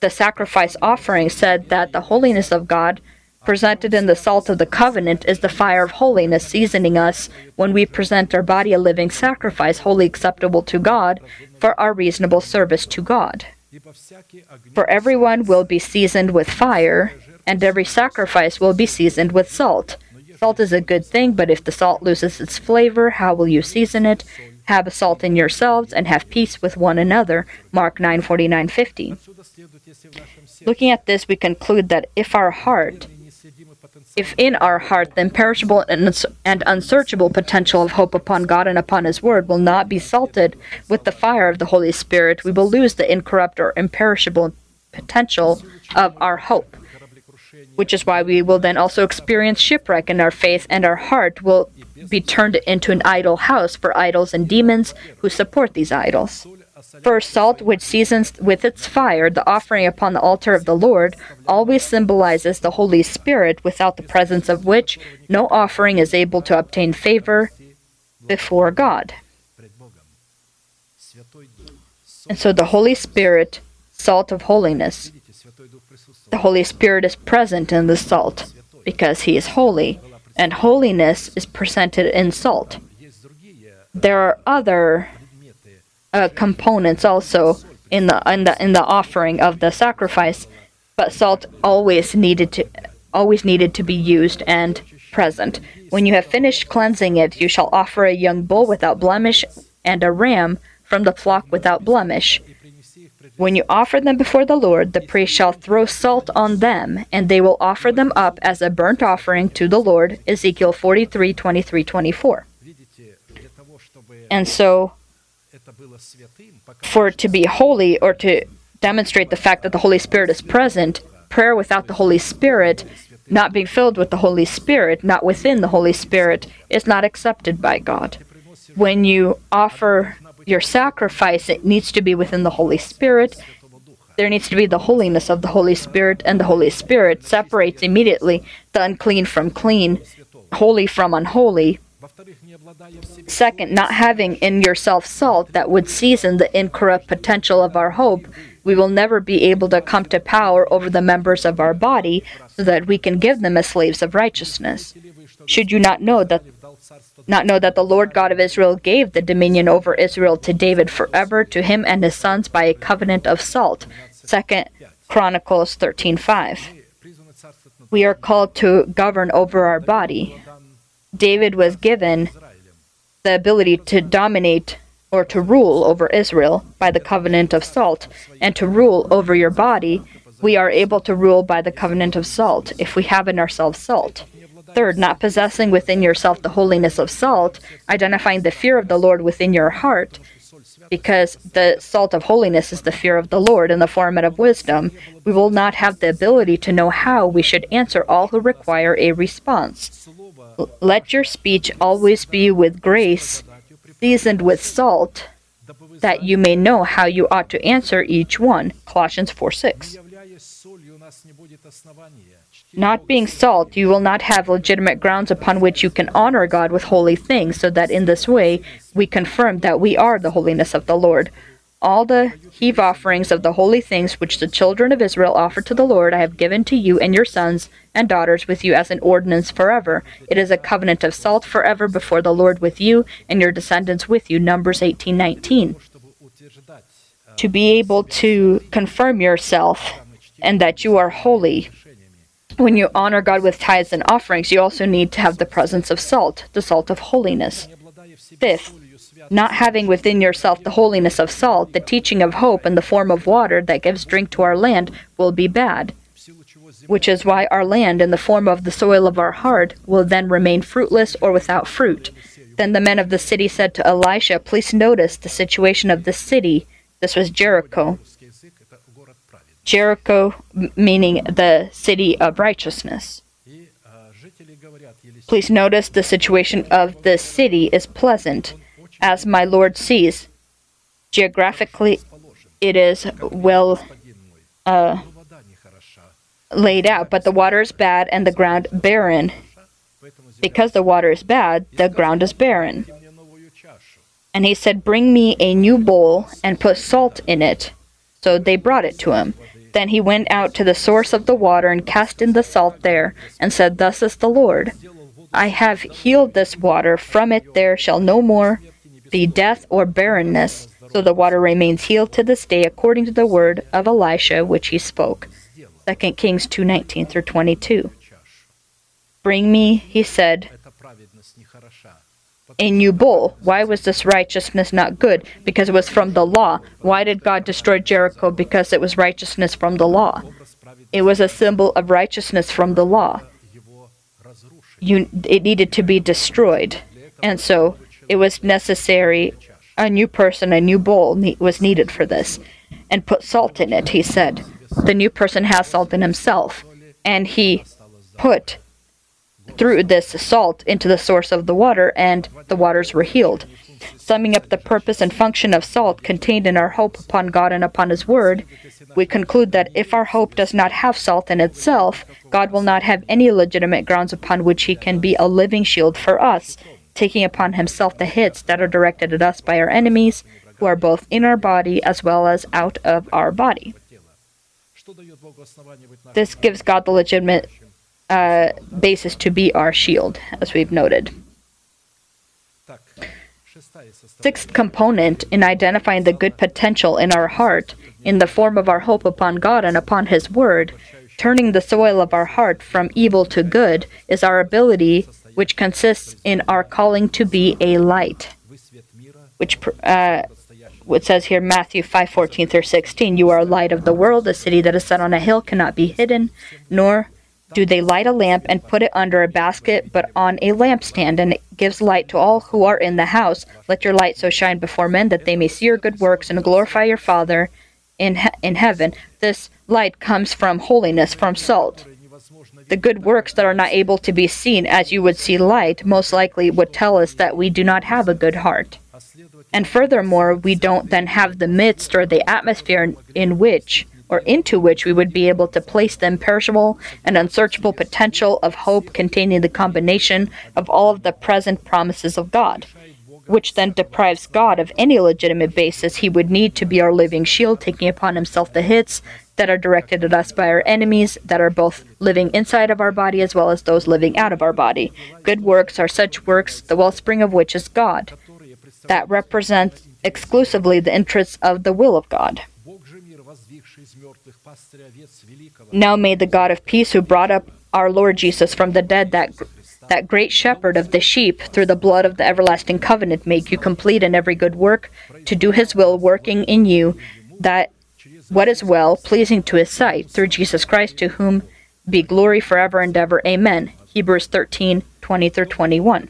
the sacrifice offering said that the holiness of God presented in the salt of the covenant is the fire of holiness, seasoning us when we present our body a living sacrifice, wholly acceptable to God, for our reasonable service to God. For everyone will be seasoned with fire, and every sacrifice will be seasoned with salt. Salt is a good thing, but if the salt loses its flavor, how will you season it? Have a salt in yourselves and have peace with one another. Mark 9:49 50. Looking at this, we conclude that if our heart if in our heart the imperishable and unsearchable potential of hope upon God and upon His Word will not be salted with the fire of the Holy Spirit, we will lose the incorrupt or imperishable potential of our hope. Which is why we will then also experience shipwreck in our faith, and our heart will be turned into an idol house for idols and demons who support these idols. For salt, which seasons with its fire the offering upon the altar of the Lord, always symbolizes the Holy Spirit, without the presence of which no offering is able to obtain favor before God. And so the Holy Spirit, salt of holiness, the Holy Spirit is present in the salt because he is holy, and holiness is presented in salt. There are other uh, components also in the in the in the offering of the sacrifice, but salt always needed to always needed to be used and present. When you have finished cleansing it, you shall offer a young bull without blemish and a ram from the flock without blemish. When you offer them before the Lord, the priest shall throw salt on them, and they will offer them up as a burnt offering to the Lord. Ezekiel 43 23 24. And so, for it to be holy or to demonstrate the fact that the Holy Spirit is present, prayer without the Holy Spirit, not being filled with the Holy Spirit, not within the Holy Spirit, is not accepted by God. When you offer your sacrifice, it needs to be within the Holy Spirit. There needs to be the holiness of the Holy Spirit, and the Holy Spirit separates immediately the unclean from clean, holy from unholy. Second, not having in yourself salt that would season the incorrupt potential of our hope, we will never be able to come to power over the members of our body so that we can give them as slaves of righteousness. Should you not know that not know that the Lord God of Israel gave the dominion over Israel to David forever to him and his sons by a covenant of salt. Second Chronicles 13:5. We are called to govern over our body. David was given the ability to dominate or to rule over Israel by the covenant of salt, and to rule over your body, we are able to rule by the covenant of salt if we have in ourselves salt. Third, not possessing within yourself the holiness of salt, identifying the fear of the Lord within your heart, because the salt of holiness is the fear of the Lord in the format of wisdom, we will not have the ability to know how we should answer all who require a response. Let your speech always be with grace, seasoned with salt, that you may know how you ought to answer each one. Colossians 4 6. Not being salt, you will not have legitimate grounds upon which you can honor God with holy things, so that in this way we confirm that we are the holiness of the Lord. All the heave offerings of the holy things which the children of Israel offer to the Lord I have given to you and your sons and daughters with you as an ordinance forever. It is a covenant of salt forever before the Lord with you and your descendants with you. Numbers 18:19. To be able to confirm yourself and that you are holy when you honor God with tithes and offerings, you also need to have the presence of salt, the salt of holiness. Fifth, not having within yourself the holiness of salt, the teaching of hope in the form of water that gives drink to our land will be bad. Which is why our land, in the form of the soil of our heart, will then remain fruitless or without fruit. Then the men of the city said to Elisha, Please notice the situation of the city. This was Jericho. Jericho meaning the city of righteousness. Please notice the situation of the city is pleasant, as my Lord sees. Geographically, it is well uh, laid out, but the water is bad and the ground barren. Because the water is bad, the ground is barren. And he said, Bring me a new bowl and put salt in it. So they brought it to him. Then he went out to the source of the water and cast in the salt there, and said, Thus says the Lord, I have healed this water, from it there shall no more be death or barrenness. So the water remains healed to this day, according to the word of Elisha which he spoke. 2 Kings 2:19 through 22. Bring me, he said, a new bull. Why was this righteousness not good? Because it was from the law. Why did God destroy Jericho? Because it was righteousness from the law. It was a symbol of righteousness from the law. You, it needed to be destroyed. And so it was necessary, a new person, a new bull was needed for this. And put salt in it, he said. The new person has salt in himself. And he put threw this salt into the source of the water, and the waters were healed. Summing up the purpose and function of salt contained in our hope upon God and upon His Word, we conclude that if our hope does not have salt in itself, God will not have any legitimate grounds upon which He can be a living shield for us, taking upon Himself the hits that are directed at us by our enemies, who are both in our body as well as out of our body. This gives God the legitimate uh, basis to be our shield, as we've noted. Sixth component in identifying the good potential in our heart in the form of our hope upon God and upon His Word, turning the soil of our heart from evil to good, is our ability, which consists in our calling to be a light. Which uh, it says here, Matthew 5 14 through 16, You are light of the world, a city that is set on a hill cannot be hidden, nor do they light a lamp and put it under a basket, but on a lampstand, and it gives light to all who are in the house? Let your light so shine before men that they may see your good works and glorify your Father in, he- in heaven. This light comes from holiness, from salt. The good works that are not able to be seen as you would see light most likely would tell us that we do not have a good heart. And furthermore, we don't then have the midst or the atmosphere in, in which or into which we would be able to place the imperishable and unsearchable potential of hope containing the combination of all of the present promises of God, which then deprives God of any legitimate basis he would need to be our living shield, taking upon himself the hits that are directed at us by our enemies, that are both living inside of our body as well as those living out of our body. Good works are such works, the wellspring of which is God, that represent exclusively the interests of the will of God. Now may the God of peace, who brought up our Lord Jesus from the dead, that that great shepherd of the sheep, through the blood of the everlasting covenant, make you complete in every good work, to do his will, working in you that what is well, pleasing to his sight, through Jesus Christ, to whom be glory forever and ever. Amen. Hebrews 13, 20 through 21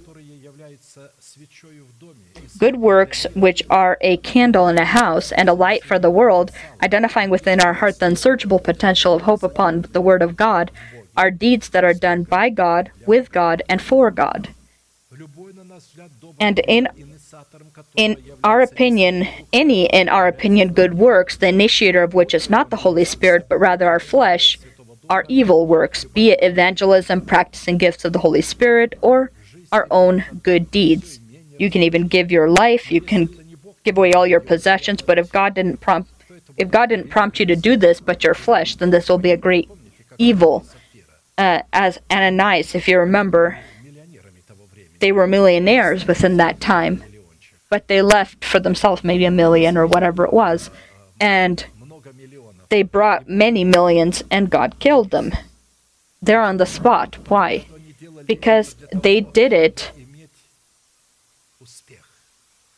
good works which are a candle in a house and a light for the world, identifying within our heart the unsearchable potential of hope upon the Word of God, are deeds that are done by God, with God, and for God. And in in our opinion, any in our opinion good works, the initiator of which is not the Holy Spirit, but rather our flesh, are evil works, be it evangelism, practicing gifts of the Holy Spirit, or our own good deeds. You can even give your life, you can give away all your possessions, but if God didn't prompt if God didn't prompt you to do this but your flesh, then this will be a great evil. Uh, as Ananias, if you remember, they were millionaires within that time, but they left for themselves maybe a million or whatever it was, and they brought many millions, and God killed them. They're on the spot. Why? Because they did it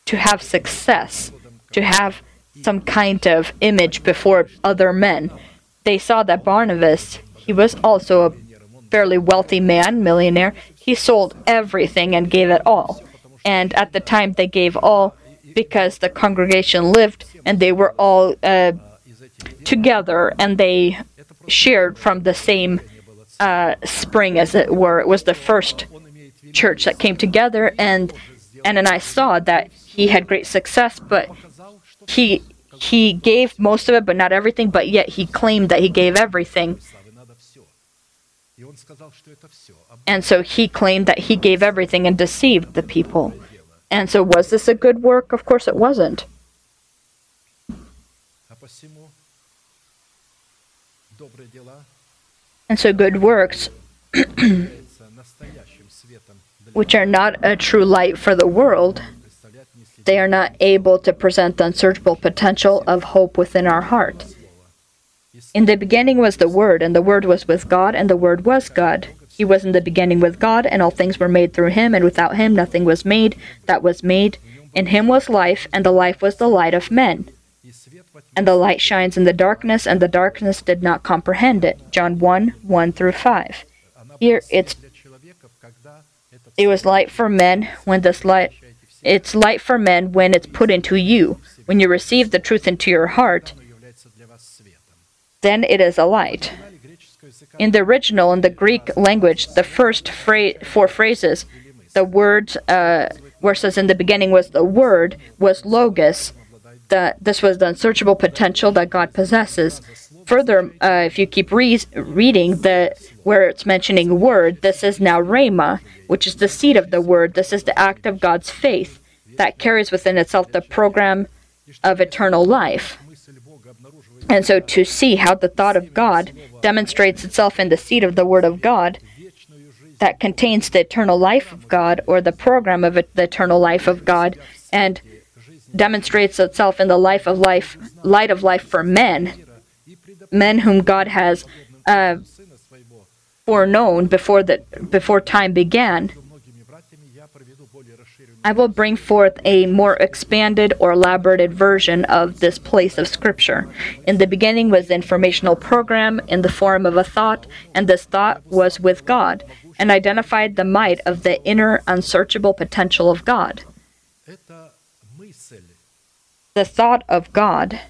to have success, to have some kind of image before other men. They saw that Barnabas, he was also a fairly wealthy man, millionaire. He sold everything and gave it all. And at the time, they gave all because the congregation lived and they were all uh, together and they shared from the same uh, spring, as it were. It was the first church that came together, and Ananias saw that he had great success, but he he gave most of it, but not everything. But yet he claimed that he gave everything. And so he claimed that he gave everything and deceived the people. And so, was this a good work? Of course, it wasn't. And so, good works, which are not a true light for the world, they are not able to present the unsearchable potential of hope within our heart. In the beginning was the Word, and the Word was with God, and the Word was God. He was in the beginning with God, and all things were made through him, and without him nothing was made that was made. In him was life, and the life was the light of men. And the light shines in the darkness, and the darkness did not comprehend it. John 1 1 through 5. Here it's it was light for men when this light it's light for men when it's put into you. When you receive the truth into your heart, then it is a light. In the original, in the Greek language, the first fra- four phrases the word, uh, where says in the beginning was the word, was logos. The, this was the unsearchable potential that God possesses. Further, uh, if you keep re- reading the where it's mentioning word, this is now rhema, which is the seed of the word. This is the act of God's faith that carries within itself the program of eternal life. And so to see how the thought of God demonstrates itself in the seed of the Word of God that contains the eternal life of God or the program of it, the eternal life of God and demonstrates itself in the life of life, light of life for men, men whom God has uh, foreknown before the before time began. I will bring forth a more expanded or elaborated version of this place of Scripture. In the beginning was the informational program in the form of a thought, and this thought was with God, and identified the might of the inner unsearchable potential of God. The thought of God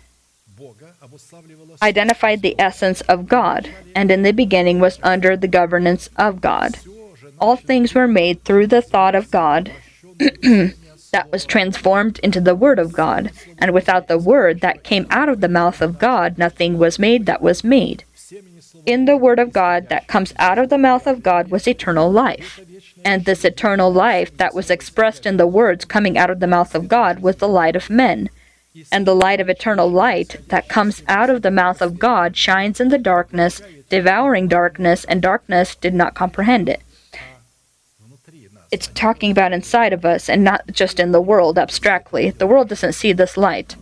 identified the essence of God, and in the beginning was under the governance of God. All things were made through the thought of God that was transformed into the Word of God, and without the Word that came out of the mouth of God, nothing was made that was made. In the Word of God that comes out of the mouth of God was eternal life. And this eternal life that was expressed in the words coming out of the mouth of God was the light of men. And the light of eternal light that comes out of the mouth of God shines in the darkness, devouring darkness, and darkness did not comprehend it it's talking about inside of us and not just in the world abstractly. The world doesn't see this light.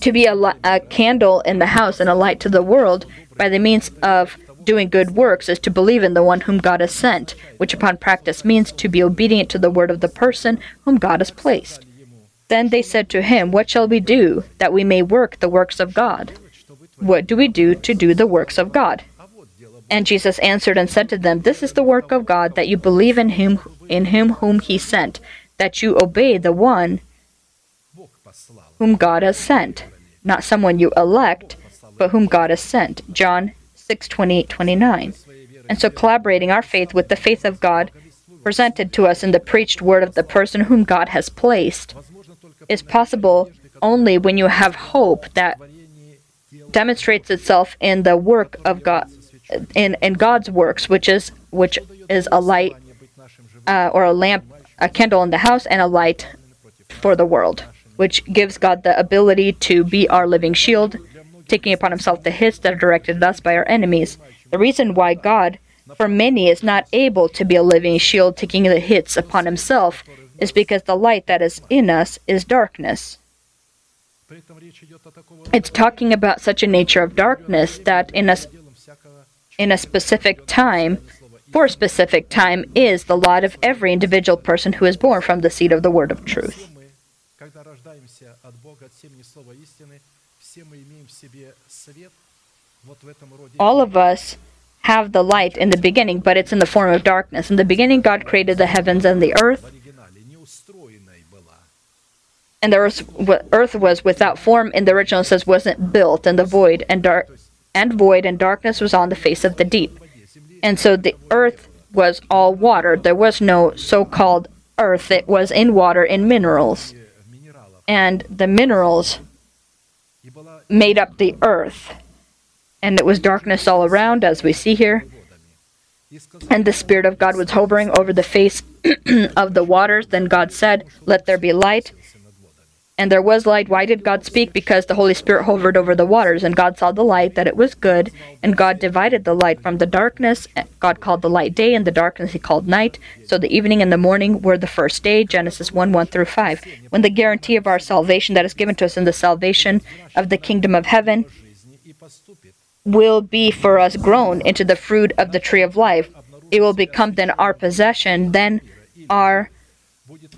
To be a, a, candle in the house and a light to the world by the means of doing good works is to believe in the one whom God has sent, which upon practice means to be obedient to the word of the person whom God has placed. Then they said to him, What shall we do that we may work the works of God? What do we do to do the works of God? And Jesus answered and said to them, This is the work of God, that you believe in him in him whom he sent, that you obey the one whom God has sent, not someone you elect, but whom God has sent. John 6, 28, 29. And so collaborating our faith with the faith of God presented to us in the preached word of the person whom God has placed is possible only when you have hope that demonstrates itself in the work of God in in God's works, which is which is a light uh, or a lamp, a candle in the house, and a light for the world, which gives God the ability to be our living shield, taking upon Himself the hits that are directed at us by our enemies. The reason why God, for many, is not able to be a living shield, taking the hits upon Himself, is because the light that is in us is darkness. It's talking about such a nature of darkness that in us in a specific time, for a specific time, is the lot of every individual person who is born from the seed of the word of truth. All of us have the light in the beginning, but it's in the form of darkness. In the beginning, God created the heavens and the earth. And the earth, earth was without form. In the original, says wasn't built, and the void and dark and void, and darkness was on the face of the deep. And so the earth was all water. There was no so called earth, it was in water, in minerals. And the minerals made up the earth. And it was darkness all around, as we see here. And the Spirit of God was hovering over the face of the waters. Then God said, Let there be light and there was light. Why did God speak? Because the Holy Spirit hovered over the waters, and God saw the light, that it was good, and God divided the light from the darkness. God called the light day, and the darkness he called night. So the evening and the morning were the first day, Genesis 1 1 through 5. When the guarantee of our salvation that is given to us in the salvation of the kingdom of heaven will be for us grown into the fruit of the tree of life, it will become then our possession, then our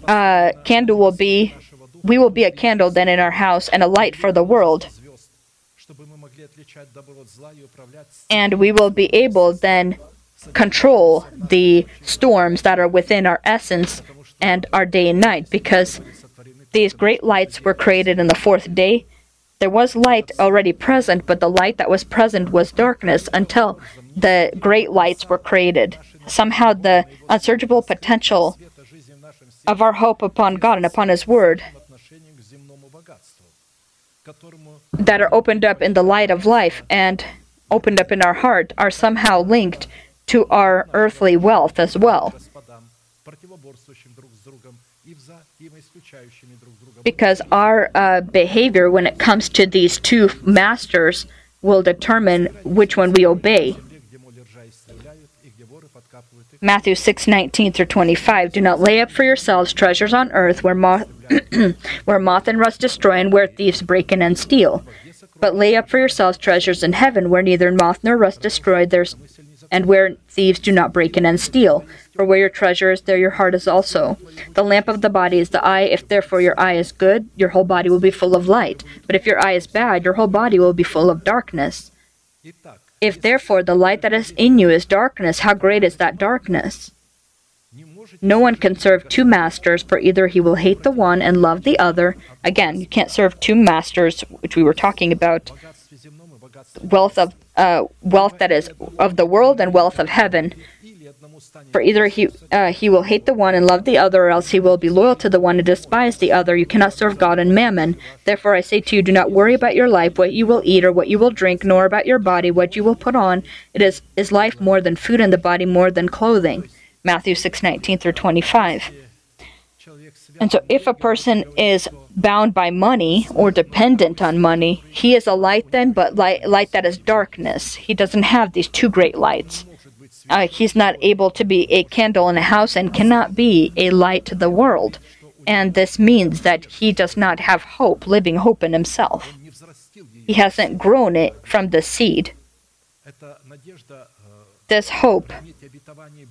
uh, candle will be we will be a candle then in our house and a light for the world. And we will be able then control the storms that are within our essence and our day and night because these great lights were created in the fourth day. There was light already present, but the light that was present was darkness until the great lights were created. Somehow, the unsearchable potential of our hope upon God and upon His Word that are opened up in the light of life and opened up in our heart are somehow linked to our earthly wealth as well. Because our uh, behavior when it comes to these two masters will determine which one we obey. Matthew 6:19 through 25 Do not lay up for yourselves treasures on earth where moth where moth and rust destroy and where thieves break in and steal. But lay up for yourselves treasures in heaven where neither moth nor rust destroy there's and where thieves do not break in and steal. For where your treasure is there your heart is also. The lamp of the body is the eye. If therefore your eye is good your whole body will be full of light. But if your eye is bad your whole body will be full of darkness if therefore the light that is in you is darkness, how great is that darkness? No one can serve two masters, for either he will hate the one and love the other. Again, you can't serve two masters, which we were talking about wealth of uh, wealth that is of the world and wealth of heaven. For either he uh, he will hate the one and love the other, or else he will be loyal to the one and despise the other. You cannot serve God and mammon. Therefore, I say to you, do not worry about your life, what you will eat or what you will drink, nor about your body, what you will put on. It is is life more than food, and the body more than clothing. Matthew six nineteen through twenty five. And so, if a person is bound by money or dependent on money, he is a light then, but light, light that is darkness. He doesn't have these two great lights uh, he's not able to be a candle in a house and cannot be a light to the world. And this means that he does not have hope, living hope in himself. He hasn't grown it from the seed. This hope,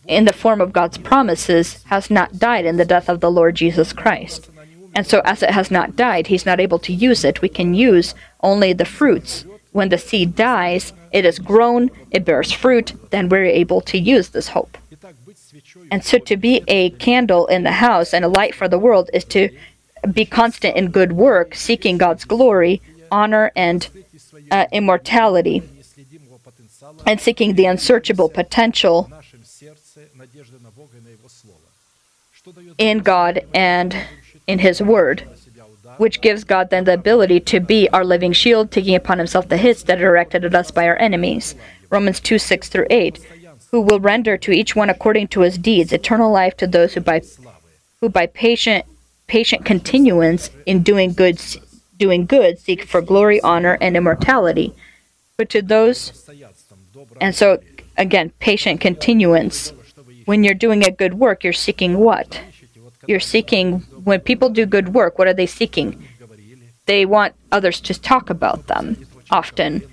in the form of God's promises, has not died in the death of the Lord Jesus Christ. And so, as it has not died, he's not able to use it. We can use only the fruits. When the seed dies, it is grown, it bears fruit, then we're able to use this hope. And so to be a candle in the house and a light for the world is to be constant in good work, seeking God's glory, honor, and uh, immortality, and seeking the unsearchable potential in God and in His Word which gives God then the ability to be our living shield, taking upon himself the hits that are directed at us by our enemies. Romans 2 6 through 8. Who will render to each one according to his deeds eternal life to those who by who by patient patient continuance in doing good doing good seek for glory, honor, and immortality. But to those and so again, patient continuance. When you're doing a good work, you're seeking what? You're seeking when people do good work, what are they seeking? They want others to talk about them often.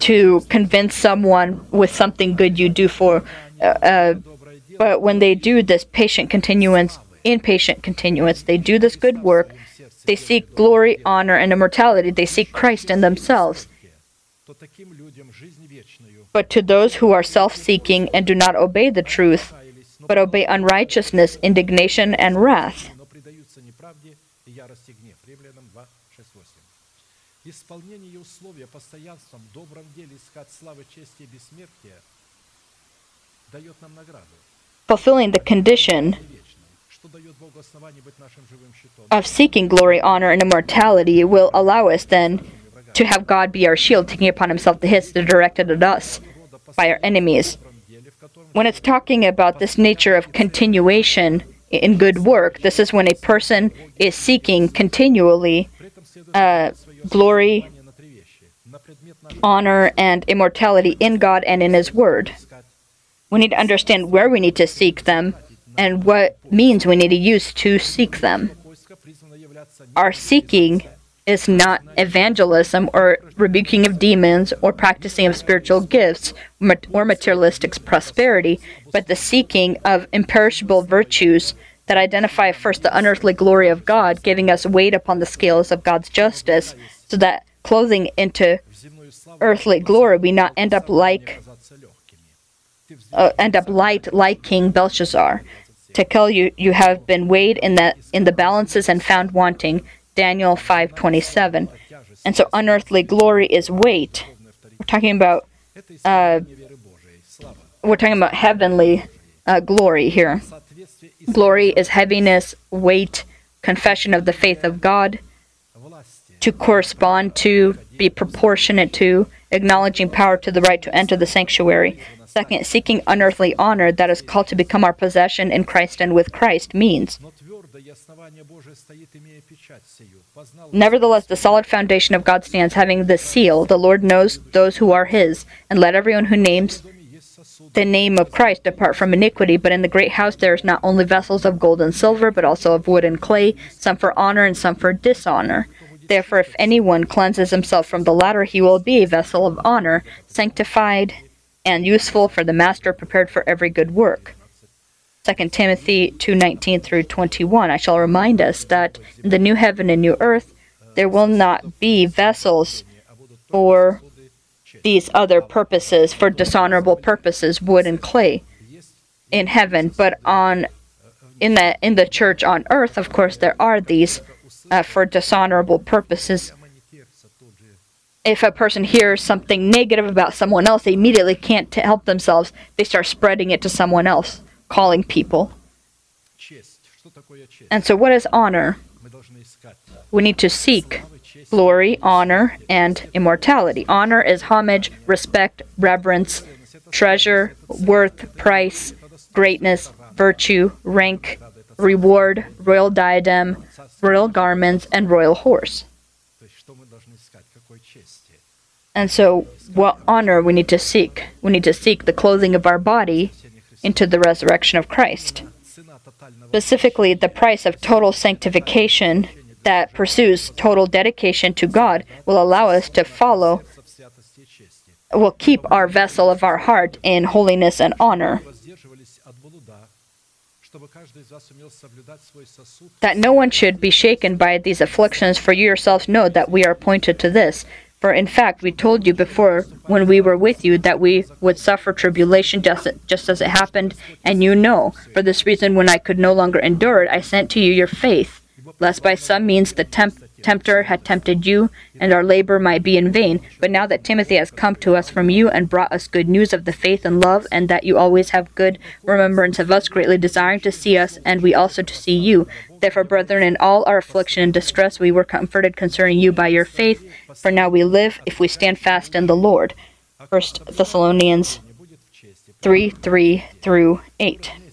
To convince someone with something good you do for. Uh, uh, but when they do this patient continuance, inpatient continuance, they do this good work, they seek glory, honor, and immortality. They seek Christ in themselves. But to those who are self seeking and do not obey the truth, but obey unrighteousness, indignation, and wrath. Исполнение условия постоянством, добром деле искать славы, чести и бессмертия дает нам награду. Fulfilling the condition of seeking glory, honor, and immortality will allow us then to have God be our shield, taking upon himself the hits that are directed at us by our enemies when it's talking about this nature of continuation in good work, this is when a person is seeking continually uh, glory, honor, and immortality in God and in His Word. We need to understand where we need to seek them and what means we need to use to seek them. Our seeking is not evangelism or rebuking of demons or practicing of spiritual gifts or materialistic prosperity, but the seeking of imperishable virtues that identify first the unearthly glory of God, giving us weight upon the scales of God's justice, so that clothing into earthly glory, we not end up like uh, end up light like King Belshazzar. Tekel you you have been weighed in the in the balances and found wanting. Daniel 5:27. And so unearthly glory is weight. We're talking about uh, we're talking about heavenly uh, glory here. Glory is heaviness, weight, confession of the faith of God, to correspond to, be proportionate to, acknowledging power to the right to enter the sanctuary. Second, seeking unearthly honor that is called to become our possession in Christ and with Christ means. Nevertheless, the solid foundation of God stands, having the seal. The Lord knows those who are his, and let everyone who names the name of Christ depart from iniquity. But in the great house there is not only vessels of gold and silver, but also of wood and clay, some for honor and some for dishonor. Therefore, if anyone cleanses himself from the latter, he will be a vessel of honor, sanctified and useful for the master, prepared for every good work. 2 Timothy 2:19 through 21. I shall remind us that in the new heaven and new earth there will not be vessels for these other purposes, for dishonorable purposes, wood and clay in heaven, but on in the in the church on earth, of course, there are these uh, for dishonorable purposes. If a person hears something negative about someone else, they immediately can't help themselves. They start spreading it to someone else, calling people. And so, what is honor? We need to seek glory, honor, and immortality. Honor is homage, respect, reverence, treasure, worth, price, greatness, virtue, rank, reward, royal diadem, royal garments, and royal horse. And so, what honor we need to seek? We need to seek the clothing of our body into the resurrection of Christ. Specifically, the price of total sanctification that pursues total dedication to God will allow us to follow, will keep our vessel of our heart in holiness and honor. That no one should be shaken by these afflictions, for you yourselves know that we are appointed to this. For in fact, we told you before when we were with you that we would suffer tribulation just, just as it happened, and you know. For this reason, when I could no longer endure it, I sent to you your faith, lest by some means the temp- tempter had tempted you, and our labor might be in vain. But now that Timothy has come to us from you and brought us good news of the faith and love, and that you always have good remembrance of us, greatly desiring to see us, and we also to see you. Therefore, brethren, in all our affliction and distress, we were comforted concerning you by your faith. For now we live if we stand fast in the Lord. 1 Thessalonians 3 3 through 8.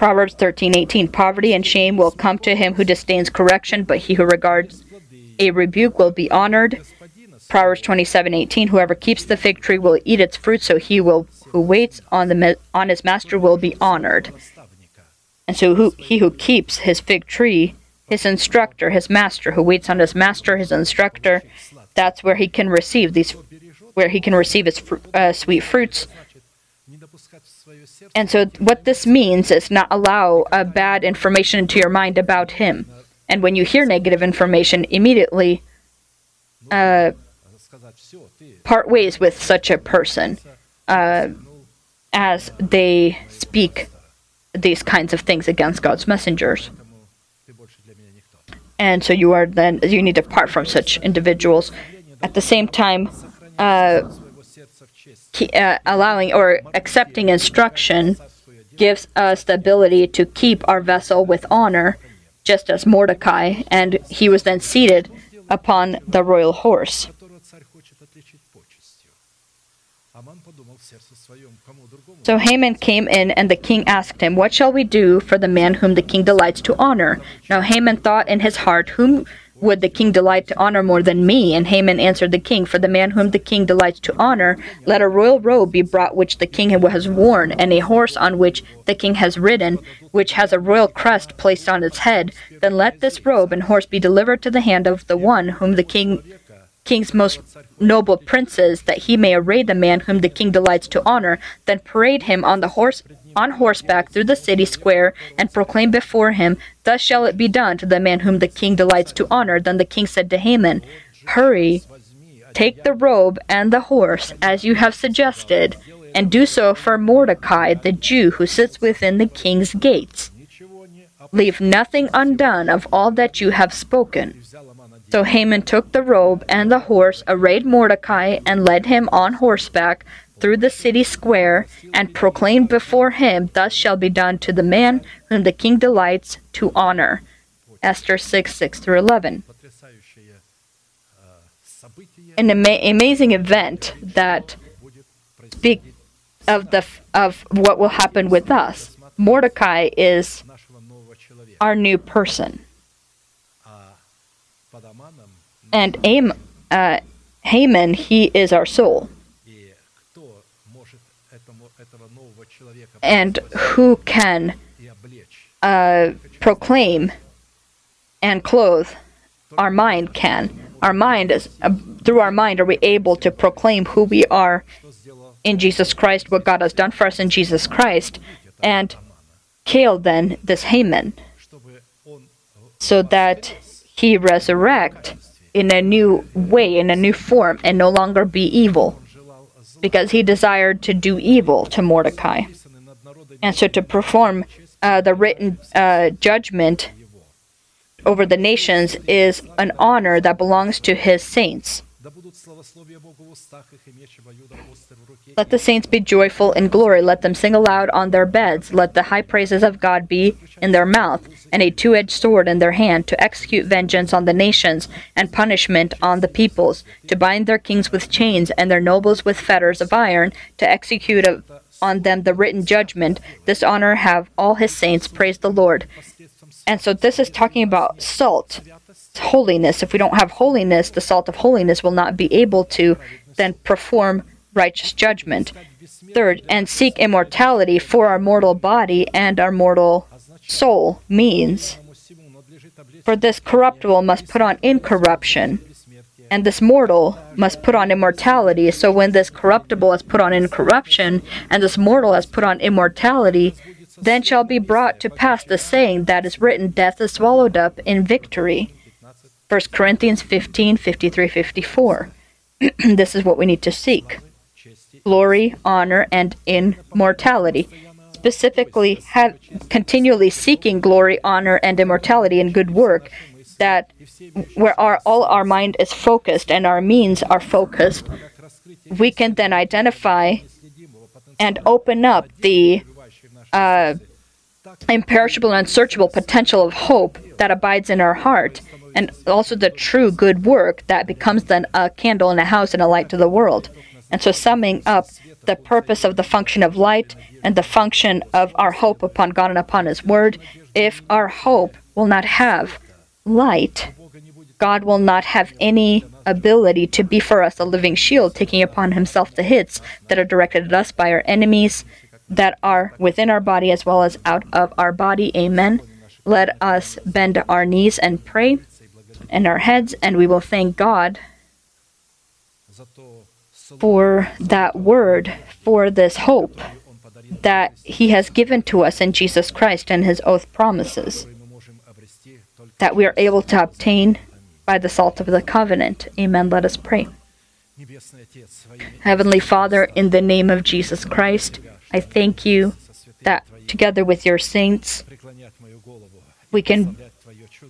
Proverbs 13:18 Poverty and shame will come to him who disdains correction, but he who regards a rebuke will be honored. Proverbs 27:18 Whoever keeps the fig tree will eat its fruit, so he will who waits on the on his master will be honored. And so who, he who keeps his fig tree, his instructor, his master, who waits on his master, his instructor, that's where he can receive these where he can receive his fr- uh, sweet fruits. And so, what this means is not allow uh, bad information into your mind about him. And when you hear negative information, immediately uh, part ways with such a person uh, as they speak these kinds of things against God's messengers. And so you are then you need to part from such individuals. At the same time, uh, uh, allowing or accepting instruction gives us the ability to keep our vessel with honor, just as Mordecai, and he was then seated upon the royal horse. So Haman came in, and the king asked him, What shall we do for the man whom the king delights to honor? Now Haman thought in his heart, Whom would the king delight to honor more than me? And Haman answered the king, For the man whom the king delights to honor, let a royal robe be brought which the king has worn, and a horse on which the king has ridden, which has a royal crest placed on its head. Then let this robe and horse be delivered to the hand of the one whom the king king's most noble princes, that he may array the man whom the king delights to honor, then parade him on the horse on horseback through the city square, and proclaim before him, Thus shall it be done to the man whom the king delights to honor. Then the king said to Haman, Hurry, take the robe and the horse, as you have suggested, and do so for Mordecai, the Jew who sits within the king's gates. Leave nothing undone of all that you have spoken. So Haman took the robe and the horse, arrayed Mordecai, and led him on horseback through the city square and proclaim before him, Thus shall be done to the man whom the king delights to honor. Esther 6 6 through 11. An ama amazing event that speak of the of what will happen with us. Mordecai is our new person, and Am, uh, Haman he is our soul. and who can uh, proclaim and clothe our mind can. Our mind is uh, through our mind are we able to proclaim who we are in jesus christ what god has done for us in jesus christ and kill then this haman. So that he resurrect in a new way in a new form and no longer be evil because he desired to do evil to mordecai and so to perform uh, the written uh, judgment over the nations is an honor that belongs to his saints. Let the saints be joyful in glory. Let them sing aloud on their beds. Let the high praises of God be in their mouth, and a two edged sword in their hand, to execute vengeance on the nations, and punishment on the peoples, to bind their kings with chains, and their nobles with fetters of iron, to execute a on them the written judgment. This honor have all his saints. Praise the Lord. And so this is talking about salt, holiness. If we don't have holiness, the salt of holiness will not be able to then perform righteous judgment. Third, and seek immortality for our mortal body and our mortal soul means. For this corruptible must put on incorruption and this mortal must put on immortality. So when this corruptible has put on incorruption, and this mortal has put on immortality, then shall be brought to pass the saying that is written, Death is swallowed up in victory. 1 Corinthians 15 53 54. this is what we need to seek glory, honor, and immortality. Specifically, have, continually seeking glory, honor, and immortality in good work that where our, all our mind is focused and our means are focused, we can then identify and open up the uh, imperishable and unsearchable potential of hope that abides in our heart, and also the true good work that becomes then a candle in a house and a light to the world. And so, summing up the purpose of the function of light and the function of our hope upon God and upon His Word, if our hope will not have light, God will not have any ability to be for us a living shield, taking upon himself the hits that are directed at us by our enemies that are within our body as well as out of our body. Amen. Let us bend our knees and pray and our heads, and we will thank God for that word, for this hope that He has given to us in Jesus Christ and His oath promises that we are able to obtain by the salt of the covenant. Amen. Let us pray. Heavenly Father, in the name of Jesus Christ, I thank you that together with your saints, we can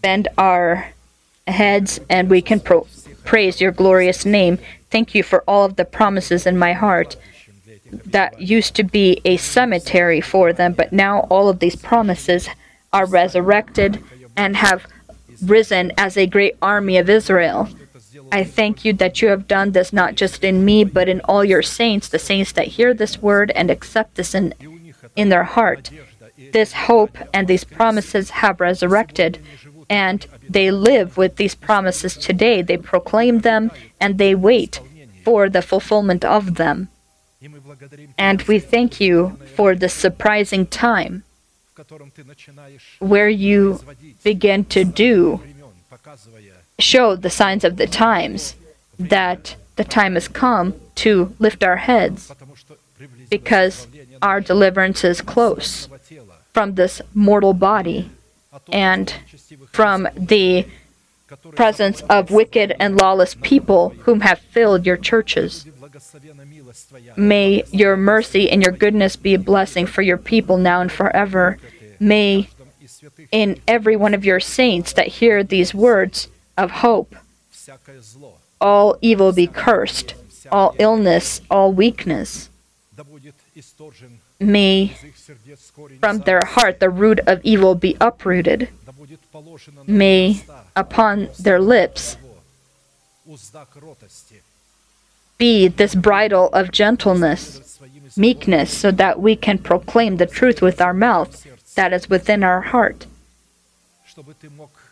bend our heads and we can praise your glorious name. Thank you for all of the promises in my heart that used to be a cemetery for them, but now all of these promises are resurrected and have risen as a great army of Israel. I thank you that you have done this not just in me, but in all your saints, the saints that hear this word and accept this in, in their heart. This hope and these promises have resurrected, and they live with these promises today. They proclaim them and they wait for the fulfillment of them. And we thank you for this surprising time where you begin to do, show the signs of the times, that the time has come to lift our heads, because our deliverance is close from this mortal body and from the presence of wicked and lawless people whom have filled your churches. May your mercy and your goodness be a blessing for your people now and forever. May in every one of your saints that hear these words of hope all evil be cursed, all illness, all weakness. May from their heart the root of evil be uprooted. May upon their lips be this bridle of gentleness, meekness, so that we can proclaim the truth with our mouth that is within our heart,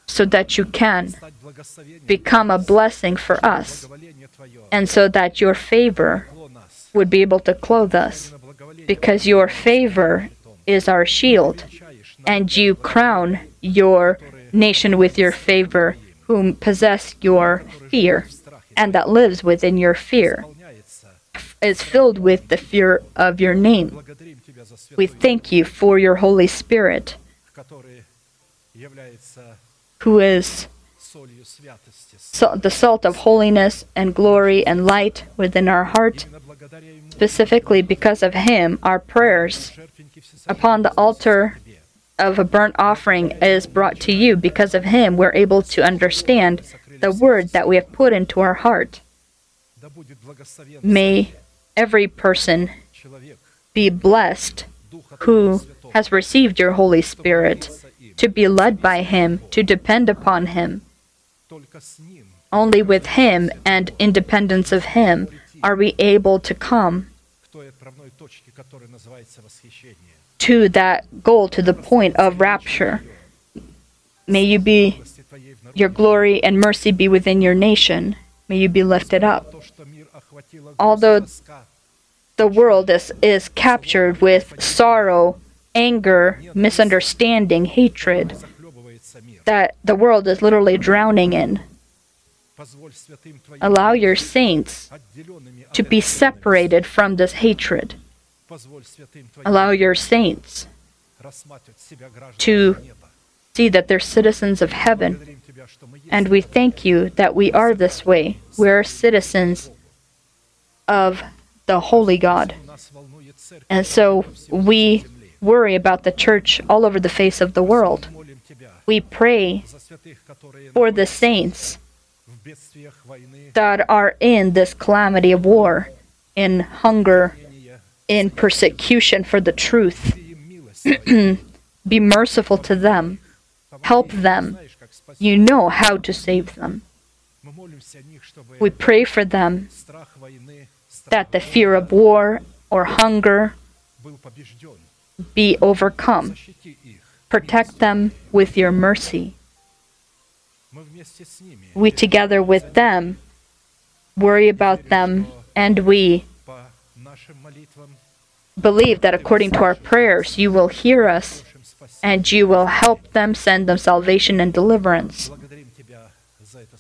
so that you can become a blessing for us, and so that your favor would be able to clothe us, because your favor is our shield, and you crown your nation with your favor, whom possess your fear and that lives within your fear is filled with the fear of your name. We thank you for your Holy Spirit, who is so, the salt of holiness and glory and light within our heart. Specifically because of Him, our prayers upon the altar of a burnt offering is brought to you. Because of Him, we're able to understand the word that we have put into our heart. May every person be blessed who has received your Holy Spirit, to be led by Him, to depend upon Him. Only with Him and independence of Him are we able to come to that goal, to the point of rapture. May you be your glory and mercy be within your nation. May you be lifted up. Although the world is, is captured with sorrow, anger, misunderstanding, hatred, that the world is literally drowning in. Allow your saints to be separated from this hatred. Allow your saints to see that they're citizens of heaven. And we thank you that we are this way. We are citizens of the Holy God. And so we worry about the church all over the face of the world. We pray for the saints that are in this calamity of war, in hunger, in persecution for the truth. Be merciful to them help them. You know how to save them. We pray for them that the fear of war or hunger be overcome. Protect them with your mercy. We, together with them, worry about them, and we believe that according to our prayers, you will hear us and you will help them send them salvation and deliverance.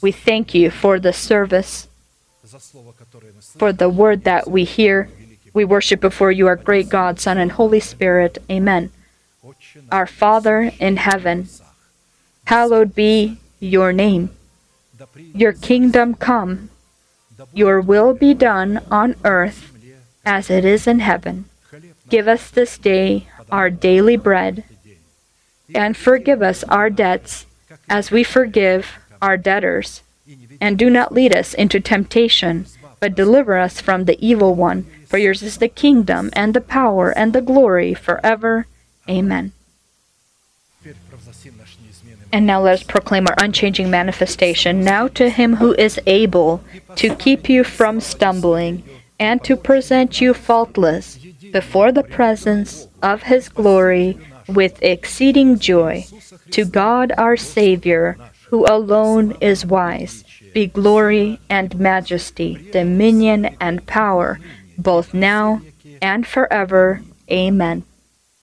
We thank you for the service, for the word that we hear. We worship before you, our great God, Son, and Holy Spirit. Amen. Our Father in heaven, hallowed be your name. Your kingdom come, your will be done on earth as it is in heaven. Give us this day our daily bread and forgive us our debts as we forgive our debtors. And do not lead us into temptation, but deliver us from the evil one. For yours is the kingdom, and the power, and the glory forever. Amen. And now let us proclaim our unchanging manifestation. Now to him who is able to keep you from stumbling and to present you faultless before the presence of his glory with exceeding joy. To God our Savior, who alone is wise, be glory and majesty, dominion and power, both now and forever. Amen.